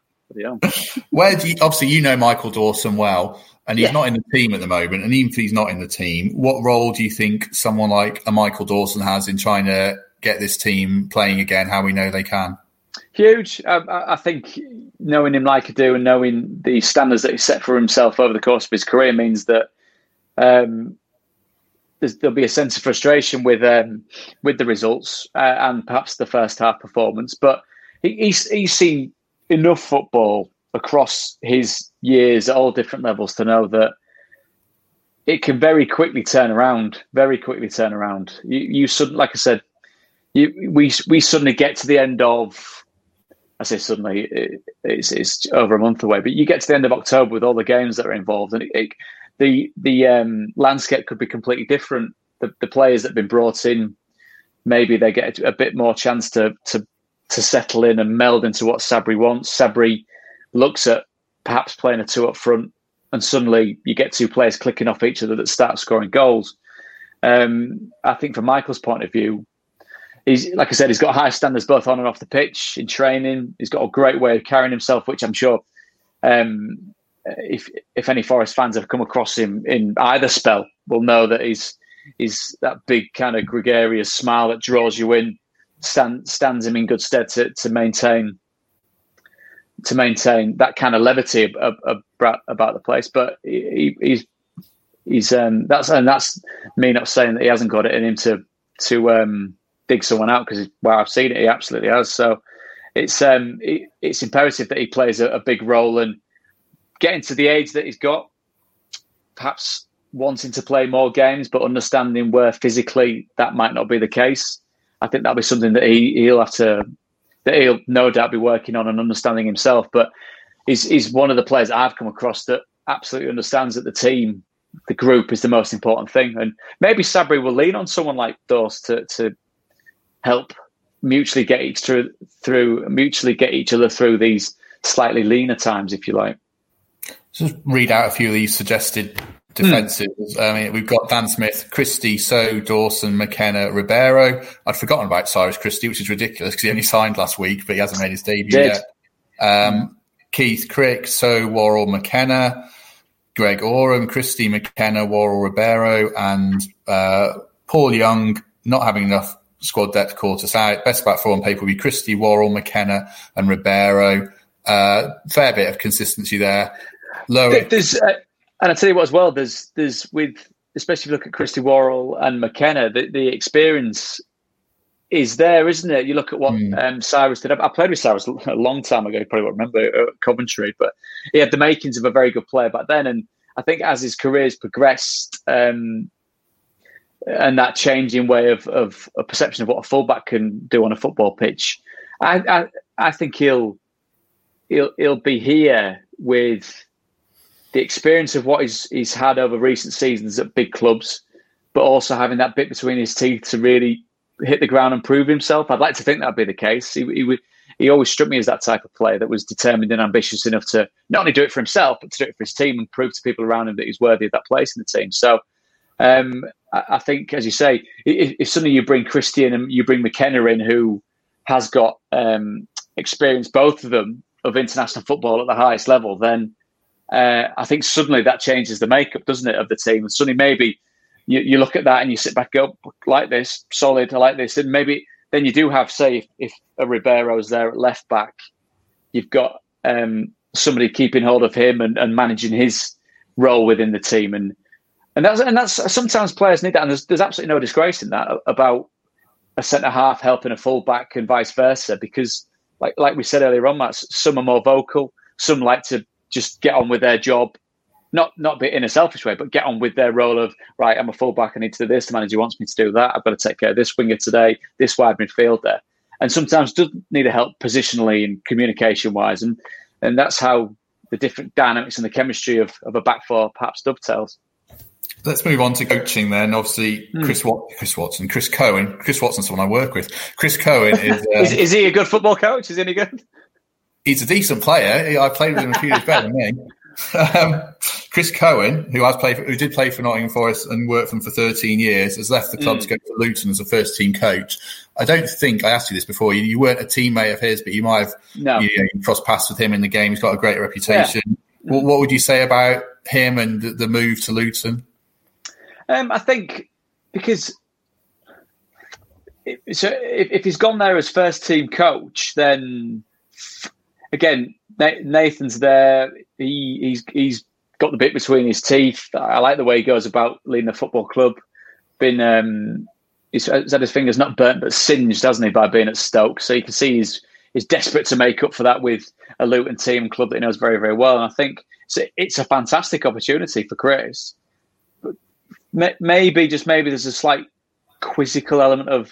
Where do you, obviously you know Michael Dawson well, and he's yeah. not in the team at the moment. And even if he's not in the team, what role do you think someone like a Michael Dawson has in trying to get this team playing again? How we know they can? Huge. I, I, think knowing him like I do and knowing the standards that he set for himself over the course of his career means that um, there'll be a sense of frustration with um, with the results uh, and perhaps the first half performance. But he, he's he's seen enough football across his years at all different levels to know that it can very quickly turn around. Very quickly turn around. You, you suddenly, like I said, you, we we suddenly get to the end of I say suddenly it, it's, it's over a month away, but you get to the end of October with all the games that are involved, and it, it, the the um, landscape could be completely different. The, the players that have been brought in, maybe they get a bit more chance to to to settle in and meld into what Sabri wants. Sabri looks at perhaps playing a two up front, and suddenly you get two players clicking off each other that start scoring goals. Um, I think from Michael's point of view, he's like I said, he's got high standards both on and off the pitch in training. He's got a great way of carrying himself, which I'm sure um, if if any Forest fans have come across him in either spell will know that he's he's that big kind of gregarious smile that draws you in, stand, stands him in good stead to, to maintain to maintain that kind of levity about, about the place. But he, he's he's um, that's and that's me not saying that he hasn't got it in him to to um, dig someone out because wow, I've seen it. He absolutely has. So it's um, it, it's imperative that he plays a, a, big role and getting to the age that he's got, perhaps wanting to play more games, but understanding where physically that might not be the case. I think that'll be something that he, he'll have to that he'll no doubt be working on and understanding himself. But he's he's one of the players I've come across that absolutely understands that the team, the group is the most important thing. And maybe Sabri will lean on someone like Dorse to to help mutually get each through through mutually get each other through these slightly leaner times, if you like. Just read out a few of these suggested defensives. Mm. I mean, we've got Dan Smith, Christie, Soh, Dawson, McKenna, Ribeiro. I'd forgotten about Cyrus Christie, which is ridiculous because he only signed last week, but he hasn't made his debut Did. yet. Um, Keith Crick, Soh, Worrall, McKenna, Greg Oram, Christie, McKenna, Worrall, Ribeiro, and uh, Paul Young not having enough squad depth caught us out. Best back four on paper would be Christie, Worrall, McKenna, and Ribeiro. Uh, fair bit of consistency there. Lower. There's, uh, and I tell you what, as well, there's there's with especially if you look at Christie Worrall and McKenna, the, the experience is there, isn't it? You look at what mm. um, Cyrus did. I, played with Cyrus a long time ago. You probably won't remember at Coventry, but he had the makings of a very good player back then. And I think as his career has progressed, um, and that changing way of, of a perception of what a fullback can do on a football pitch, I, I, I think he'll he'll he'll be here with the experience of what he's he's had over recent seasons at big clubs, but also having that bit between his teeth to really hit the ground and prove himself. I'd like to think that'd be the case. He, he, he always struck me as that type of player that was determined and ambitious enough to not only do it for himself, but to do it for his team and prove to people around him that he's worthy of that place in the team. So um, I, think, as you say, if, if, suddenly you bring Christian and you bring McKenna in, who has got um, experience, both of them, of international football at the highest level, then uh, I think suddenly that changes the makeup, doesn't it, of the team? And suddenly maybe you, you look at that and you sit back, up like this, solid, like this, and maybe then you do have, say, if, if a Ribeiro's there at left back, you've got um, somebody keeping hold of him and, and, managing his role within the team, and and that's and that's sometimes players need that, and there's, there's absolutely no disgrace in that about a centre half helping a full back and vice versa, because like like we said earlier on, Matt, some are more vocal, some like to just get on with their job, not not be in a selfish way, but get on with their role of right. I'm a fullback. I need to do this. The manager wants me to do that. I've got to take care of this winger today. This wide midfielder, and sometimes does need a help positionally and communication wise, and and that's how the different dynamics and the chemistry of, of a back four perhaps dovetails. Let's move on to coaching then. Obviously, hmm. Chris Wat- Chris Watson, Chris Cohen. Chris Watson's someone I work with. Chris Cohen is, [laughs] is, is. he a good football coach? Is he any good? He's a decent player. I played with him a few years better than me. [laughs] Um, Chris Cohen, who has played, for, who did play for Nottingham Forest and worked for them for 13 years, has left the club mm. to go to Luton as a first team coach. I don't think I asked you this before. You, you weren't a teammate of his, but you might have no. you, know, crossed paths with him in the game. He's got a great reputation. Yeah. What, what, would you say about him and the, the move to Luton? Um, I think because so if, if he's gone there as first team coach, then again, Nathan's there. He, he's he's got the bit between his teeth. I like the way he goes about leading the football club. Been um, he's, he's had his fingers not burnt but singed, hasn't he, by being at Stoke? So you can see he's he's desperate to make up for that with a Luton team club that he knows very very well. And I think it's a, it's a fantastic opportunity for Chris. But maybe just maybe there's a slight quizzical element of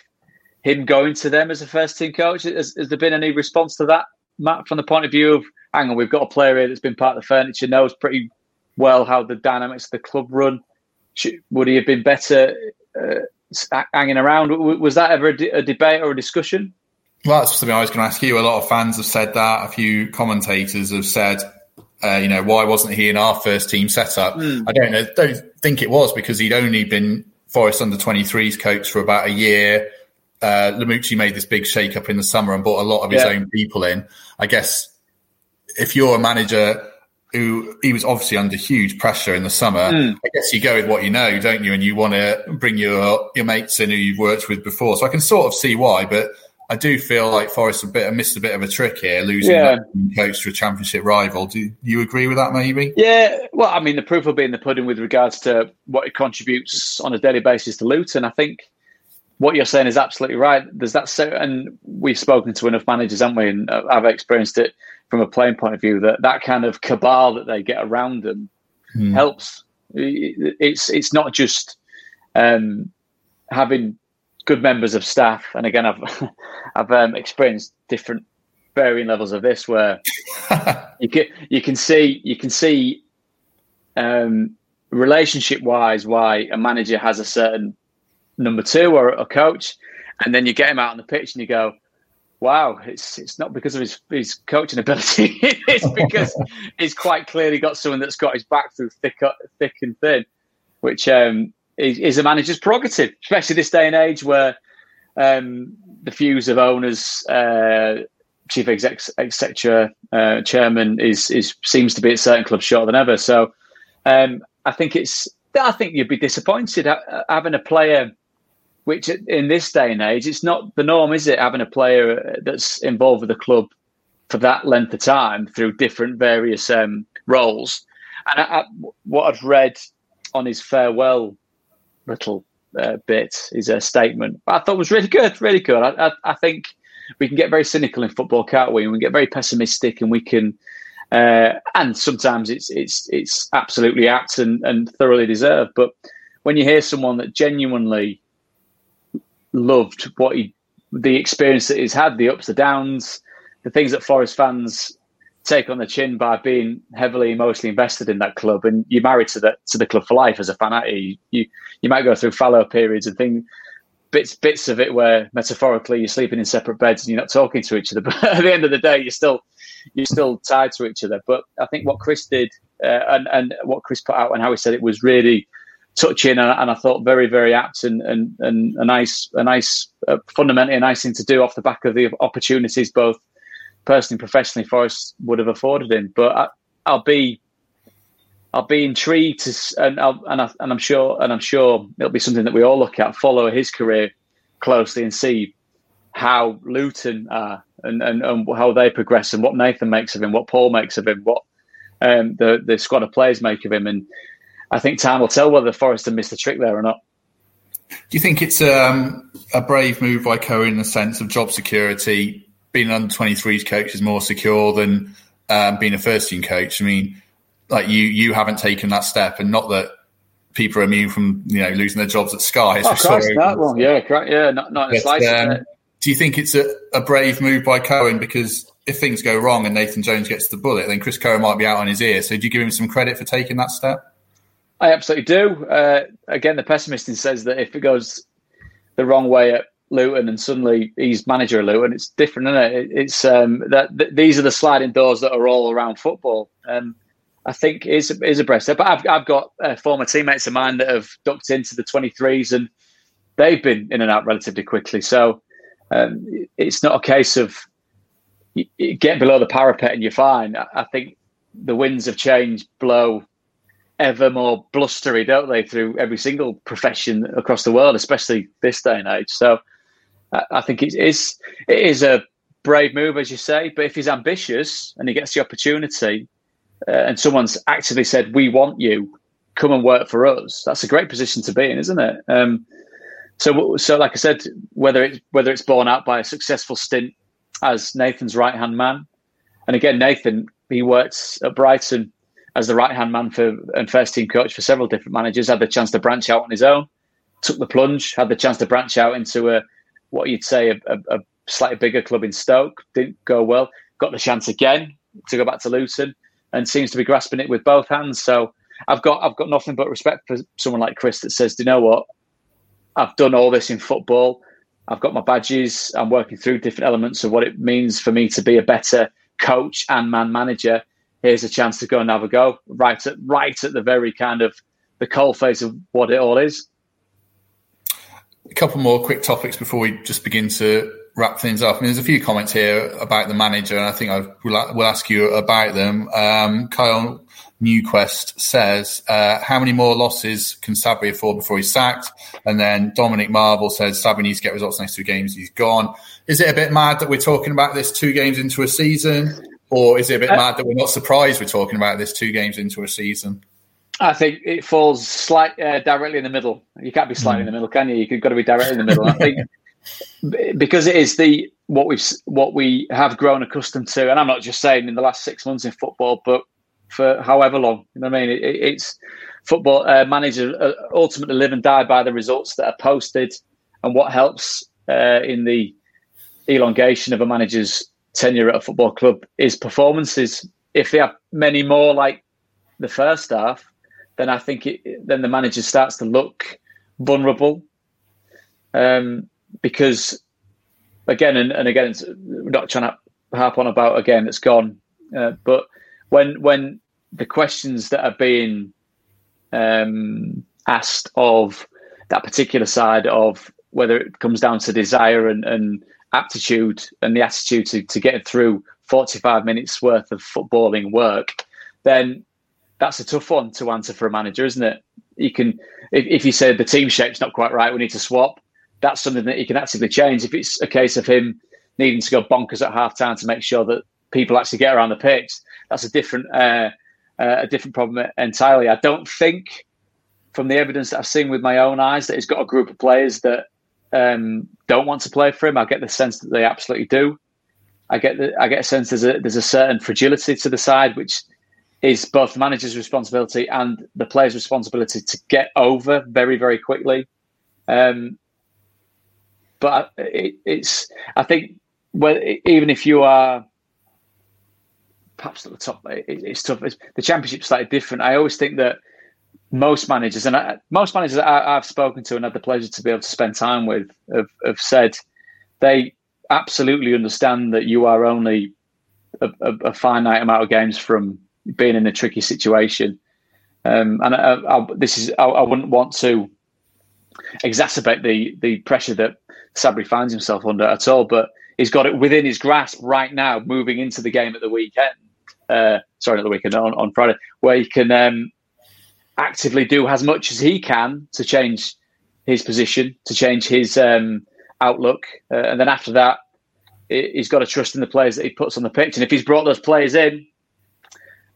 him going to them as a first team coach. Has, has there been any response to that Matt, from the point of view of, hang on, we've got a player here that's been part of the furniture, knows pretty well how the dynamics of the club run. Would he have been better uh, hanging around? Was that ever a, de- a, debate or a discussion? Well, that's something I was going to ask you. A lot of fans have said that. A few commentators have said, uh, you know, why wasn't he in our first team setup? Mm. I don't know. Don't think it was because he'd only been Forest under 23s coach for about a year. Uh, Lamouchi made this big shake up in the summer and brought a lot of his yeah. own people in. I guess if you're a manager who he was obviously under huge pressure in the summer. Mm. I guess you go with what you know, don't you? And you want to bring your your mates in who you've worked with before. So I can sort of see why, but I do feel like Forest a bit missed a bit of a trick here, losing yeah. coach to a championship rival. Do you agree with that? Maybe. Yeah. Well, I mean, the proof will be in the pudding with regards to what it contributes on a daily basis to Luton. I think what you're saying is absolutely right. There's that, so, and we've spoken to enough managers, haven't we? And I've experienced it from a playing point of view that that kind of cabal that they get around them mm. helps. It's it's not just um, having good members of staff, and again, I've [laughs] I've um, experienced different varying levels of this where [laughs] you can you can see you can see um, relationship wise why a manager has a certain number two or a coach, and then you get him out on the pitch and you go, wow, it's it's not because of his, his coaching ability. [laughs] it's [laughs] because he's quite clearly got someone that's got his back through thick, thick and thin, which um, is, is, a manager's prerogative, especially this day and age where um, the views of owners, uh, chief exec, etc., uh, chairman is is seems to be at certain clubs shorter than ever. So um, I think it's I think you'd be disappointed having a player which in this day and age, it's not the norm, is it? Having a player that's involved with the club for that length of time through different various um, roles. And I, I, what I've read on his farewell little uh, bit is a statement I thought was really good, really good. I, I, I, think we can get very cynical in football, can't we? And we can get very pessimistic, and we can, uh, and sometimes it's it's it's absolutely apt and, and thoroughly deserved. But when you hear someone that genuinely loved what he, the experience that he's had, the ups, the downs, the things that Forest fans take on the chin by being heavily emotionally invested in that club, and you're married to the to the club for life as a fan. You you, you might go through fallow periods and things, bits bits of it where metaphorically you're sleeping in separate beds and you're not talking to each other. [laughs] But at the end of the day, you're still you're still tied to each other. But I think what Chris did uh, and and what Chris put out and how he said it was really touching and, and, I thought very very apt and and, and a nice a nice uh, fundamentally a nice thing to do off the back of the opportunities both personally professionally Forest would have afforded him. But I, will be I'll be intrigued to and I'll, and, I, and I'm sure and I'm sure it'll be something that we all look at follow his career closely and see how Luton are and, and, and how they progress and what Nathan makes of him, what Paul makes of him, what um, the the squad of players make of him and I think time will tell whether Forest have missed the trick there or not. Do you think it's um, a brave move by Cohen in the sense of job security? Being an under 23s coach is more secure than um, being a first team coach. I mean, like you, you haven't taken that step, and not that people are immune from you know losing their jobs at Sky. Oh, Christ, not one. Yeah, correct. Yeah, not not but, slice, um, Do you think it's a, a brave move by Cohen because if things go wrong and Nathan Jones gets the bullet, then Chris Cohen might be out on his ear. So do you give him some credit for taking that step? I absolutely do. Uh, again, the pessimist says that if it goes the wrong way at Luton and suddenly he's manager of Luton, it's different, isn't it? It's um, that th- these are the sliding doors that are all around football. Um, I think is is a breast But I've I've got uh, former teammates of mine that have ducked into the 23s and they've been in and out relatively quickly. So um, it's not a case of get below the parapet and you're fine. I, I think the winds of change blow ever more blustery, don't they, through every single profession across the world, especially this day and age. So I think it is it is a brave move, as you say. But if he's ambitious and he gets the opportunity, uh, and someone's actively said, "We want you, come and work for us," that's a great position to be in, isn't it? Um, so, so like I said, whether it's whether it's borne out by a successful stint as Nathan's right hand man, and again, Nathan he worked at Brighton as the right hand man for and first team coach for several different managers, had the chance to branch out on his own, took the plunge, had the chance to branch out into a what you'd say a, a, a slightly bigger club in Stoke, didn't go well, got the chance again to go back to Luton, and seems to be grasping it with both hands. So I've got I've got nothing but respect for someone like Chris that says, Do you know what? I've done all this in football. I've got my badges. I'm working through different elements of what it means for me to be a better coach and man manager. Here's a chance to go and have a go right at right at the very kind of the coal face of what it all is. A couple more quick topics before we just begin to wrap things up. I mean, there's a few comments here about the manager, and I think I will, will ask you about them. Um, Kyle Newquest says, uh, how many more losses can Sabri afford before he's sacked? And then Dominic Marvel says, Sabri needs to get results next two games. He's gone. Is it a bit mad that we're talking about this two games into a season? Or is it a bit uh, mad that we're not surprised we're talking about this two games into a season? I think it falls slight, uh, directly in the middle. You can't be slightly mm. in the middle, can you? You've got to be directly in the middle. I think [laughs] because it is the what we've what we have grown accustomed to, and I'm not just saying in the last six months in football, but for however long. You know what I mean? It, it's football uh, managers uh, ultimately live and die by the results that are posted, and what helps uh, in the elongation of a manager's tenure at a football club is performances. If they have many more like the first half, then I think it, then the manager starts to look vulnerable. Um, because again and, and again, we're not trying to harp on about a game that's gone, uh, but when when the questions that are being um, asked of that particular side of whether it comes down to desire and, and aptitude and the attitude to, to get through 45 minutes worth of footballing work, then that's a tough one to answer for a manager, isn't it? You can, if, if you say the team shape's not quite right, we need to swap. That's something that he can actively change. If it's a case of him needing to go bonkers at half time to make sure that people actually get around the pitch, that's a different uh, uh, a different problem entirely. I don't think, from the evidence that I've seen with my own eyes, that he's got a group of players that um, don't want to play for him. I get the sense that they absolutely do. I get the, I get a sense there's a there's a certain fragility to the side, which is both the manager's responsibility and the player's responsibility to get over very very quickly. Um, but it, it's I think well, even if you are perhaps at the top, it, it's tough. It's, the championship's slightly different. I always think that most managers and I, most managers I, have spoken to and had the pleasure to be able to spend time with have, have said they absolutely understand that you are only a, a, a finite amount of games from being in a tricky situation. Um, and I, I, this is I, I, wouldn't want to exacerbate the the pressure that Sabri finds himself under at all, but he's got it within his grasp right now, moving into the game at the weekend uh, sorry, not the weekend, on, on Friday, where he can um, actively do as much as he can to change his position, to change his um, outlook. Uh, and then after that, he's got to trust in the players that he puts on the pitch. And if he's brought those players in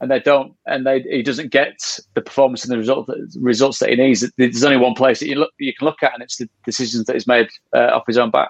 and they don't, and they, he doesn't get the performance and the result, results that he needs, there's only one place that you look you can look at, and it's the decisions that he's made uh, off his own back.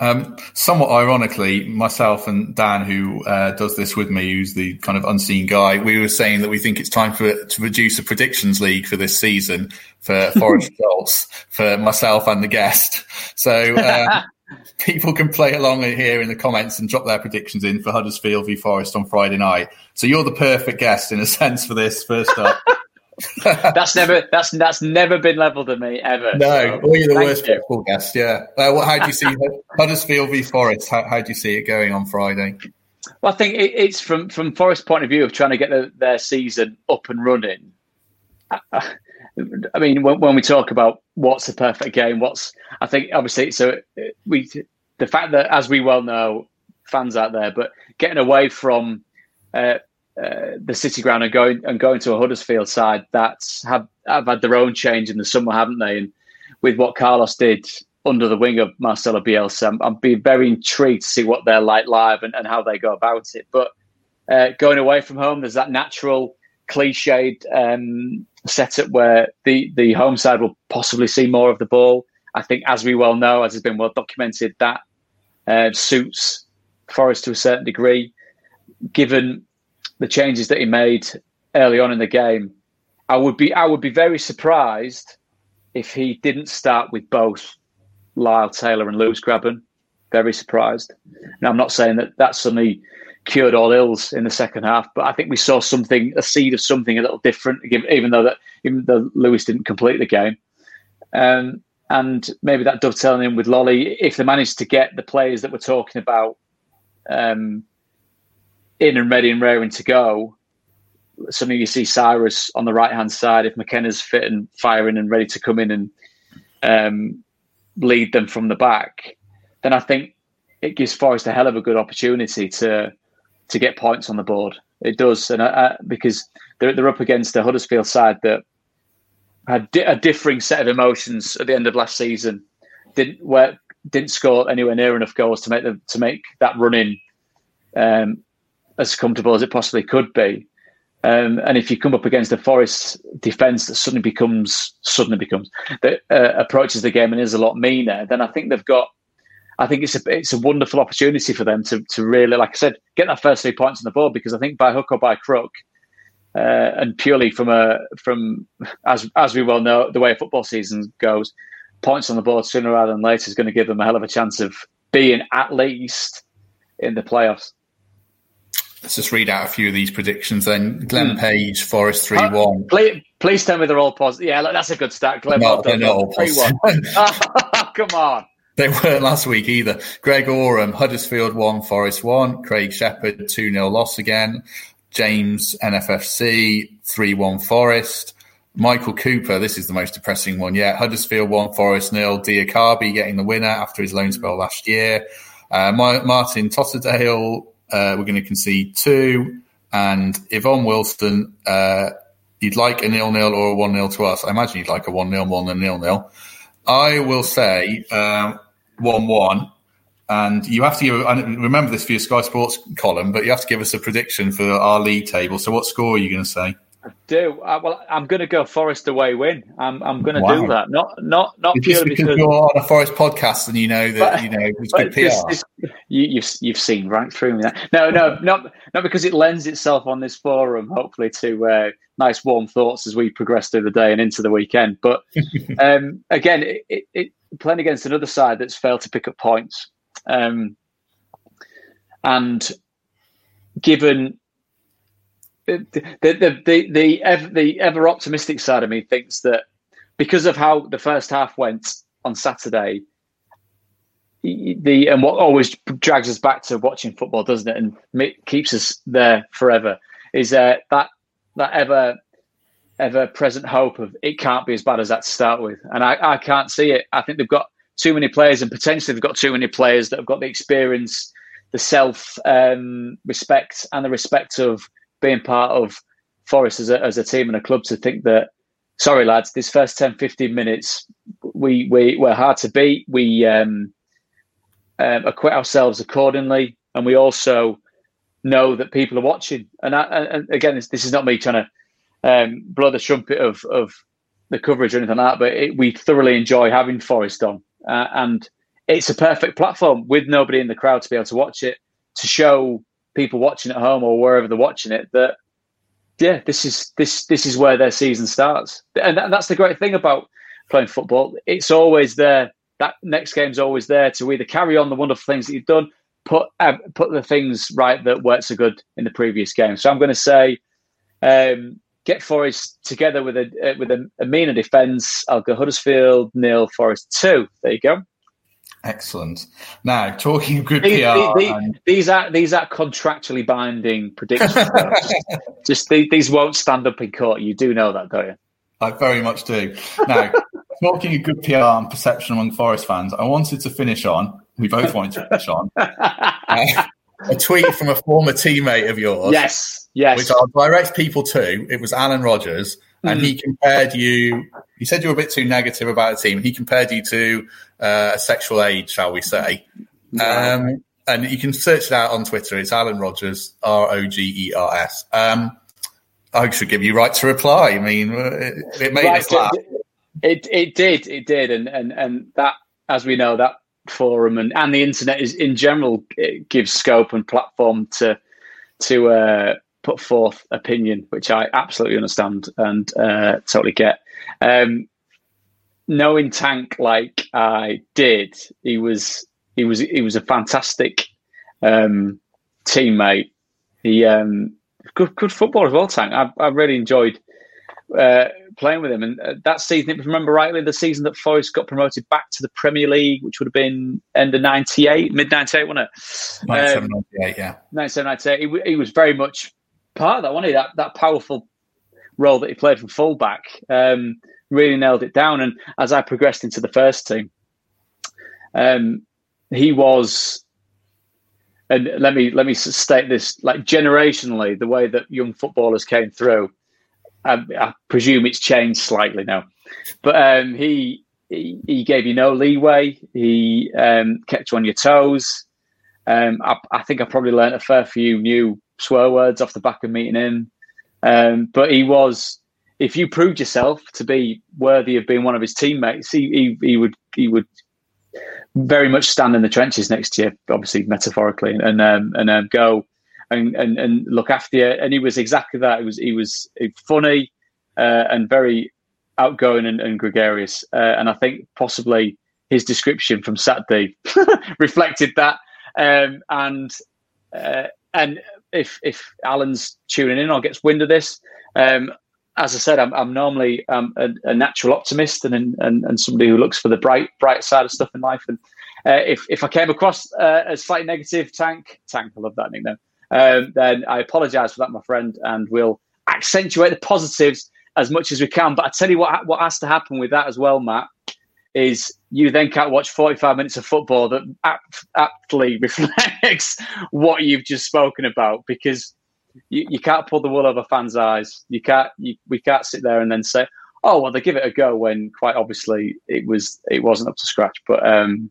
Um, somewhat ironically, myself and Dan, who uh, does this with me, who's the kind of unseen guy, we were saying that we think it's time for to reduce a predictions league for this season for [laughs] Forest results for myself and the guest. So uh, [laughs] people can play along here in the comments and drop their predictions in for Huddersfield v Forest on Friday night. So you're the perfect guest in a sense for this. First up. [laughs] [laughs] that's never that's that's never been levelled at me ever. No, so, well, you're the worst you. football guest. Yeah. Uh, well, how do you see Huddersfield v Forest? How, how, do you see it going on Friday? Well, I think it, it's from from Forest's point of view of trying to get the, their season up and running. I, I mean, when, when, we talk about what's a perfect game, what's I think obviously so we the fact that as we well know, fans out there, but getting away from uh, uh, the City Ground and going and going to a Huddersfield side that have have had their own change in the summer, haven't they? And with what Carlos did under the wing of Marcelo Bielsa, I'm, I'm being very intrigued to see what they're like live and, and how they go about it. But uh, going away from home, there's that natural cliched um, setup where the the home side will possibly see more of the ball. I think, as we well know, as has been well documented, that uh, suits Forest to a certain degree. Given the changes that he made early on in the game, I would be I would be very surprised if he didn't start with both Lyle Taylor and Lewis Grabban. Very surprised. Now I'm not saying that that suddenly cured all ills in the second half, but I think we saw something, a seed of something a little different, even though that even though Lewis didn't complete the game. Um, and maybe that dovetailing in with Lolley, if they managed to get the players that we're talking about um, in and ready and raring to go, suddenly you see Cyrus on the right hand side. If McKenna's fit and firing and ready to come in and um, lead them from the back, then I think it gives Forest a hell of a good opportunity to to get points on the board. It does, and I, I, because they're they're up against a Huddersfield side that had di- a differing set of emotions at the end of last season. Didn't work, didn't score anywhere near enough goals to make the to make that run in um, as comfortable as it possibly could be. Um, and if you come up against a Forest defence that suddenly becomes suddenly becomes that uh, approaches the game and is a lot meaner, then I think they've got. I think it's a it's a wonderful opportunity for them to to really, like I said, get that first three points on the board because I think by hook or by crook, uh, and purely from a from as as we well know the way a football season goes, points on the board sooner rather than later is going to give them a hell of a chance of being at least in the playoffs. Let's just read out a few of these predictions then. Glenn mm. Page, Forest 3 uh, 1. Please, please tell me they're all positive. Yeah, look, that's a good start. Glenn, no, they're not all positive. [laughs] come on. They weren't last week either. Greg Oram, Huddersfield 1, Forest 1. Craig Shepherd, 2 0 loss again. James NFFC, 3 1 Forest. Michael Cooper, this is the most depressing one yet. Huddersfield 1, Forest nil. Diakhaby getting the winner after his loan spell last year. Uh, Martin Totterdale uh, we're going to concede two. And Yvonne Wilson, uh, you'd like a nil nil or a one nil to us. I imagine you'd like a one nil more than nil nil. I will say uh, one one. And you have to give, remember this for your Sky Sports column, but you have to give us a prediction for our league table. So, what score are you going to say? I do. Uh, well, I'm going to go Forest away win. I'm, I'm going to wow. do that. Not not not it's purely because, because, you're on a Forest podcast and you know that but, you know it's good PR. This, this, you, have you've, you've seen right through me. That. No, no, not not because it lends itself on this forum. Hopefully to uh, nice warm thoughts as we progress through the day and into the weekend. But [laughs] um, again, it, it, it, playing against another side that's failed to pick up points, um, and given the the the the ever, the ever optimistic side of me thinks that because of how the first half went on Saturday, the and what always drags us back to watching football, doesn't it, and keeps us there forever, is uh, that that ever ever present hope of it can't be as bad as that to start with, and I, I can't see it. I think they've got too many players, and potentially they've got too many players that have got the experience, the self um, respect, and the respect of being part of Forest as a, as a team and a club to think that, sorry, lads, this first 10, 15 minutes, we, we, we're hard to beat. We um, um, acquit ourselves accordingly. And we also know that people are watching. And, I, and again, this, this, is not me trying to um, blow the trumpet of, of the coverage or anything like that, but it, we thoroughly enjoy having Forest on. Uh, and it's a perfect platform with nobody in the crowd to be able to watch it, to show people watching at home or wherever they're watching it that yeah, this is this this is where their season starts, and that, that's the great thing about playing football. It's always there. That next game's always there to either carry on the wonderful things that you've done, put uh, put the things right that weren't so good in the previous game. So I'm going to say, um, get Forest together with a uh, with a, a meaner defence. I'll go Huddersfield nil, Forest two. There you go. Excellent. Now, talking of good these, PR, these, and... these, are these are contractually binding predictions. [laughs] just, just these won't stand up in court. You do know that, don't you? I very much do. Now, talking of good PR and perception among Forest fans, I wanted to finish on. We both wanted to finish on [laughs] uh, a tweet from a former teammate of yours. Yes, yes. Which I'll direct people to. It was Alan Rogers, and mm. he compared you. He said you were a bit too negative about the team. He compared you to uh, sexual aid, shall we say. Um, and you can search it out on Twitter. It's Alan Rogers, R O G E R S. Um, I should give you right to reply. I mean, it, it made right, us laugh. It, it did, it did, and and and that, as we know, that forum and, and the internet is in general gives scope and platform to to uh, put forth opinion, which I absolutely understand and uh, totally get. Um, knowing Tank like I did, he was he was he was a fantastic um, teammate. He um, good good football as well. Tank, I, I really enjoyed uh, playing with him. And uh, that season, if I remember rightly, the season that Forest got promoted back to the Premier League, which would have been end of '98, mid '98, wasn't it? 97, um, 98, yeah. 97, 98. He, he, was very much part of that, wasn't he? That that powerful role that he played from fullback. Um, really nailed it down. And as I progressed into the first team, um, he was and let me let me state this like generationally the way that young footballers came through I, I presume it's changed slightly now but um, he, he, he gave you no leeway he um, kept you on your toes um, I, I, think I probably learned a fair few new swear words off the back of meeting him um, but he was if you proved yourself to be worthy of being one of his teammates he, he, he would he would very much stand in the trenches next year, obviously metaphorically, and um, and um, go and, and and look after you. And he was exactly that. He was he was funny uh, and very outgoing and, and gregarious. Uh, and I think possibly his description from Saturday [laughs] reflected that. Um, and uh, and if if Alan's tuning in or gets wind of this, um, as I said, I'm, I'm normally um, a, a, natural optimist and, and and somebody who looks for the bright bright side of stuff in life. And uh, if if I came across uh, a slightly negative tank, tank, I love that nickname. Um, then I apologise for that, my friend, and we'll accentuate the positives as much as we can. But I tell you what, what has to happen with that as well, Matt, is you then can't watch 45 minutes of football that apt, aptly [laughs] reflects what you've just spoken about because you, you can't pull the wool over fans' eyes. You can't. You, we can't sit there and then say, "Oh, well, they give it a go," when quite obviously it was it wasn't up to scratch. But um,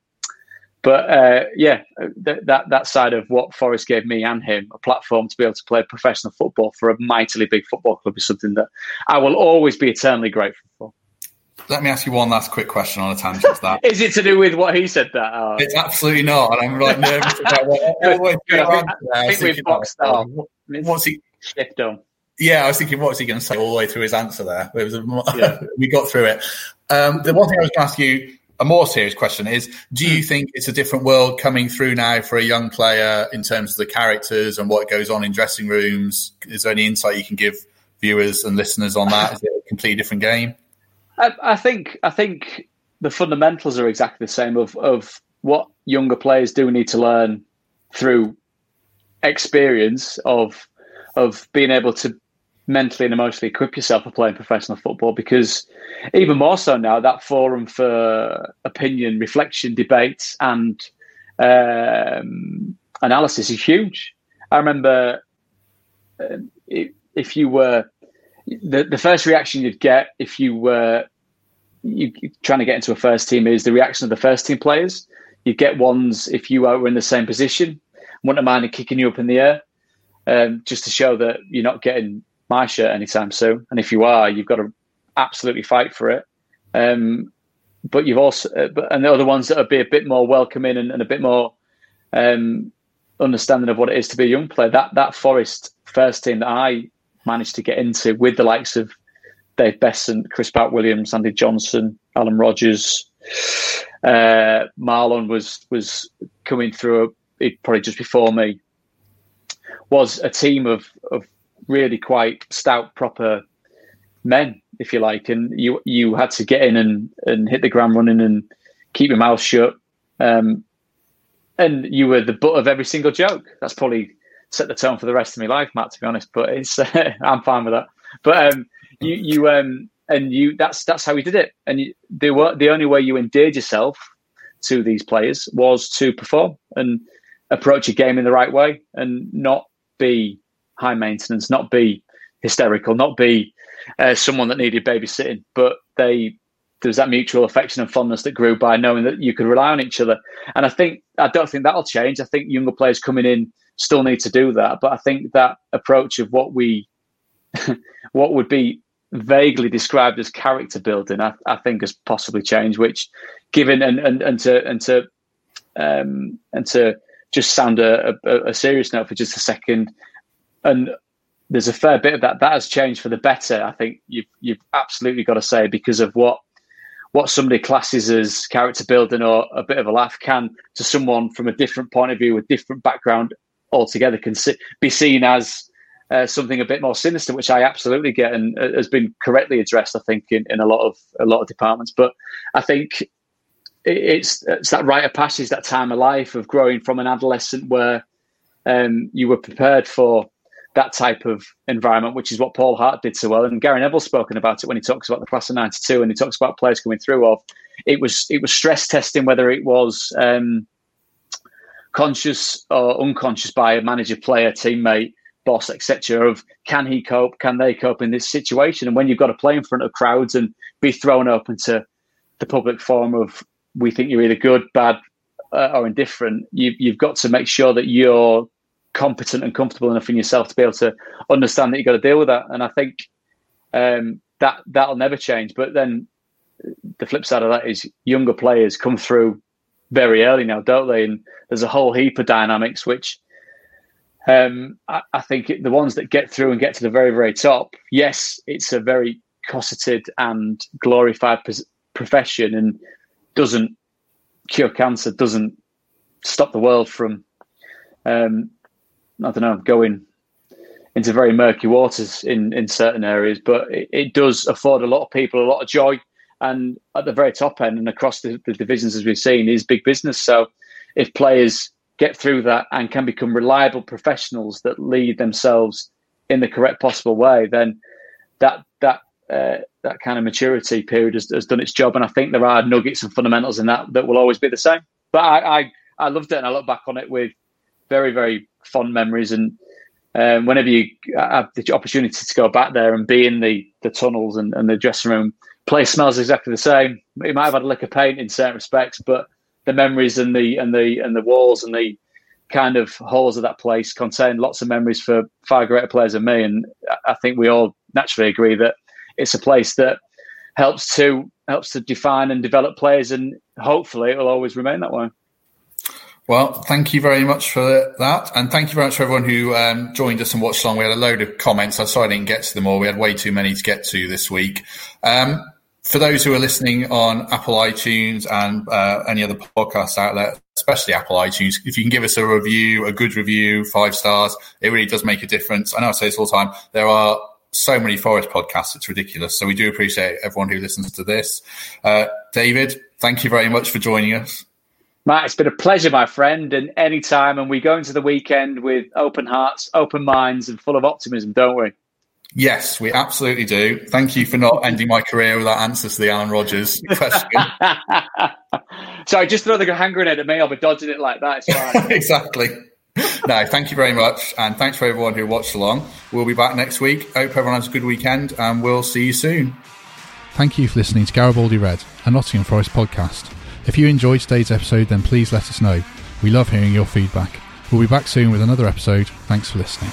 but uh, yeah, th- that that side of what Forest gave me and him a platform to be able to play professional football for a mightily big football club is something that I will always be eternally grateful for. Let me ask you one last quick question on a tangent. That [laughs] is it to do with what he said? That oh. it's absolutely not, and I'm like nervous about what. [laughs] I think we've boxed out. What's he? Shift on. Yeah, I was thinking, what's he going to say all the way through his answer there? It was a, yeah. [laughs] we got through it. Um, the one thing I was going to ask you, a more serious question is: Do you hmm. think it's a different world coming through now for a young player in terms of the characters and what goes on in dressing rooms? Is there any insight you can give viewers and listeners on that? Is it a completely different game? I, I think I think the fundamentals are exactly the same of of what younger players do need to learn through experience of of being able to mentally and emotionally equip yourself for playing professional football because even more so now that forum for opinion reflection debate and um, analysis is huge. I remember uh, if you were the, the first reaction you'd get if you were you trying to get into a first team is the reaction of the first team players you get ones if you were in the same position wouldn't mind kicking you up in the air um, just to show that you're not getting my shirt anytime soon. And if you are, you've got to absolutely fight for it. Um, but you've also, uh, but, and the other ones that would be a bit more welcoming and, and a bit more um, understanding of what it is to be a young player. That that Forest first team that I managed to get into with the likes of Dave Beasant, Chris Bart-Williams, Andy Johnson, Alan Rogers, uh, Marlon was was coming through probably just before me was a team of of really quite stout, proper men, if you like, and you you had to get in and and hit the ground running and keep your mouth shut. Um, and you were the butt of every single joke. That's probably set the tone for the rest of my life, Matt. To be honest, but it's [laughs] I'm fine with that. But um, you you um and you that's that's how we did it. And you, the the only way you endeared yourself to these players was to perform and approach a game in the right way and not be high maintenance, not be hysterical, not be uh, someone that needed babysitting, but they there was that mutual affection and fondness that grew by knowing that you could rely on each other. And I think I don't think that'll change. I think younger players coming in still need to do that, but I think that approach of what we [laughs] what would be vaguely described as character building, I, I think has possibly changed. Which, given and and, and to and to um, and to just sound a, a, a serious note for just a second, and there's a fair bit of that that has changed for the better. I think you've you've absolutely got to say because of what what somebody classes as character building or a bit of a laugh can to someone from a different point of view, a different background altogether, can be seen as uh, something a bit more sinister, which I absolutely get and uh, has been correctly addressed, I think, in, in a lot of a lot of departments. But I think it's it's that rite of passage, that time of life of growing from an adolescent where um, you were prepared for that type of environment, which is what Paul Hart did so well. And Gary Neville's spoken about it when he talks about the class of '92, and he talks about players coming through. Of it was it was stress testing whether it was um, conscious or unconscious by a manager, player, teammate, boss, etc. Of can he cope? Can they cope in this situation? And when you've got to play in front of crowds and be thrown open to the public forum of we think you're either good, bad, uh, or indifferent, you, you've got to make sure that you're competent and comfortable enough in yourself to be able to understand that you've got to deal with that. And I think um, that that'll never change. But then the flip side of that is younger players come through very early now, don't they? And there's a whole heap of dynamics which um, I, I, think it, the ones that get through and get to the very, very top, yes, it's a very cosseted and glorified pos- profession and doesn't cure cancer, doesn't stop the world from, um, I don't know, going into very murky waters in, in certain areas, but it, it does afford a lot of people a lot of joy and at the very top end and across the, the divisions as we've seen is big business. So if players get through that and can become reliable professionals that lead themselves in the correct possible way, then that that uh, that kind of maturity period has, has, done its job. And I think there are nuggets and fundamentals in that that will always be the same. But I I, I loved it, and I look back on it with very very fond memories. And um, whenever you have the opportunity to go back there and be in the the tunnels and, and the dressing room place smells exactly the same. It might have had a lick of paint in certain respects, but the memories and the and the and the walls and the kind of halls of that place contain lots of memories for far greater players than me. And I think we all naturally agree that it's a place that helps to helps to define and develop players, and hopefully it will always remain that way. Well, thank you very much for that. And thank you very much for everyone who um, joined us and watched along. We had a load of comments. I'm sorry I didn't get to them all. We had way too many to get to this week. Um, for those who are listening on Apple iTunes and uh, any other podcast outlet, especially Apple iTunes, if you can give us a review, a good review, five stars, it really does make a difference. I know I say this all the time. There are so many Forest podcasts, it's ridiculous. So we do appreciate everyone who listens to this. Uh, David, thank you very much for joining us. Matt, it's been a pleasure, my friend, and anytime. And we go into the weekend with open hearts, open minds, and full of optimism, don't we? Yes, we absolutely do. Thank you for not ending my career without answers to the Alan Rogers [laughs] question. Sorry, just throw the hand grenade at me. I'll be dodging it like that. It's fine. [laughs] exactly. No, thank you very much. And thanks for everyone who watched along. We'll be back next week. Hope everyone has a good weekend and we'll see you soon. Thank you for listening to Garibaldi Red, a Nottingham Forest podcast. If you enjoyed today's episode, then please let us know. We love hearing your feedback. We'll be back soon with another episode. Thanks for listening.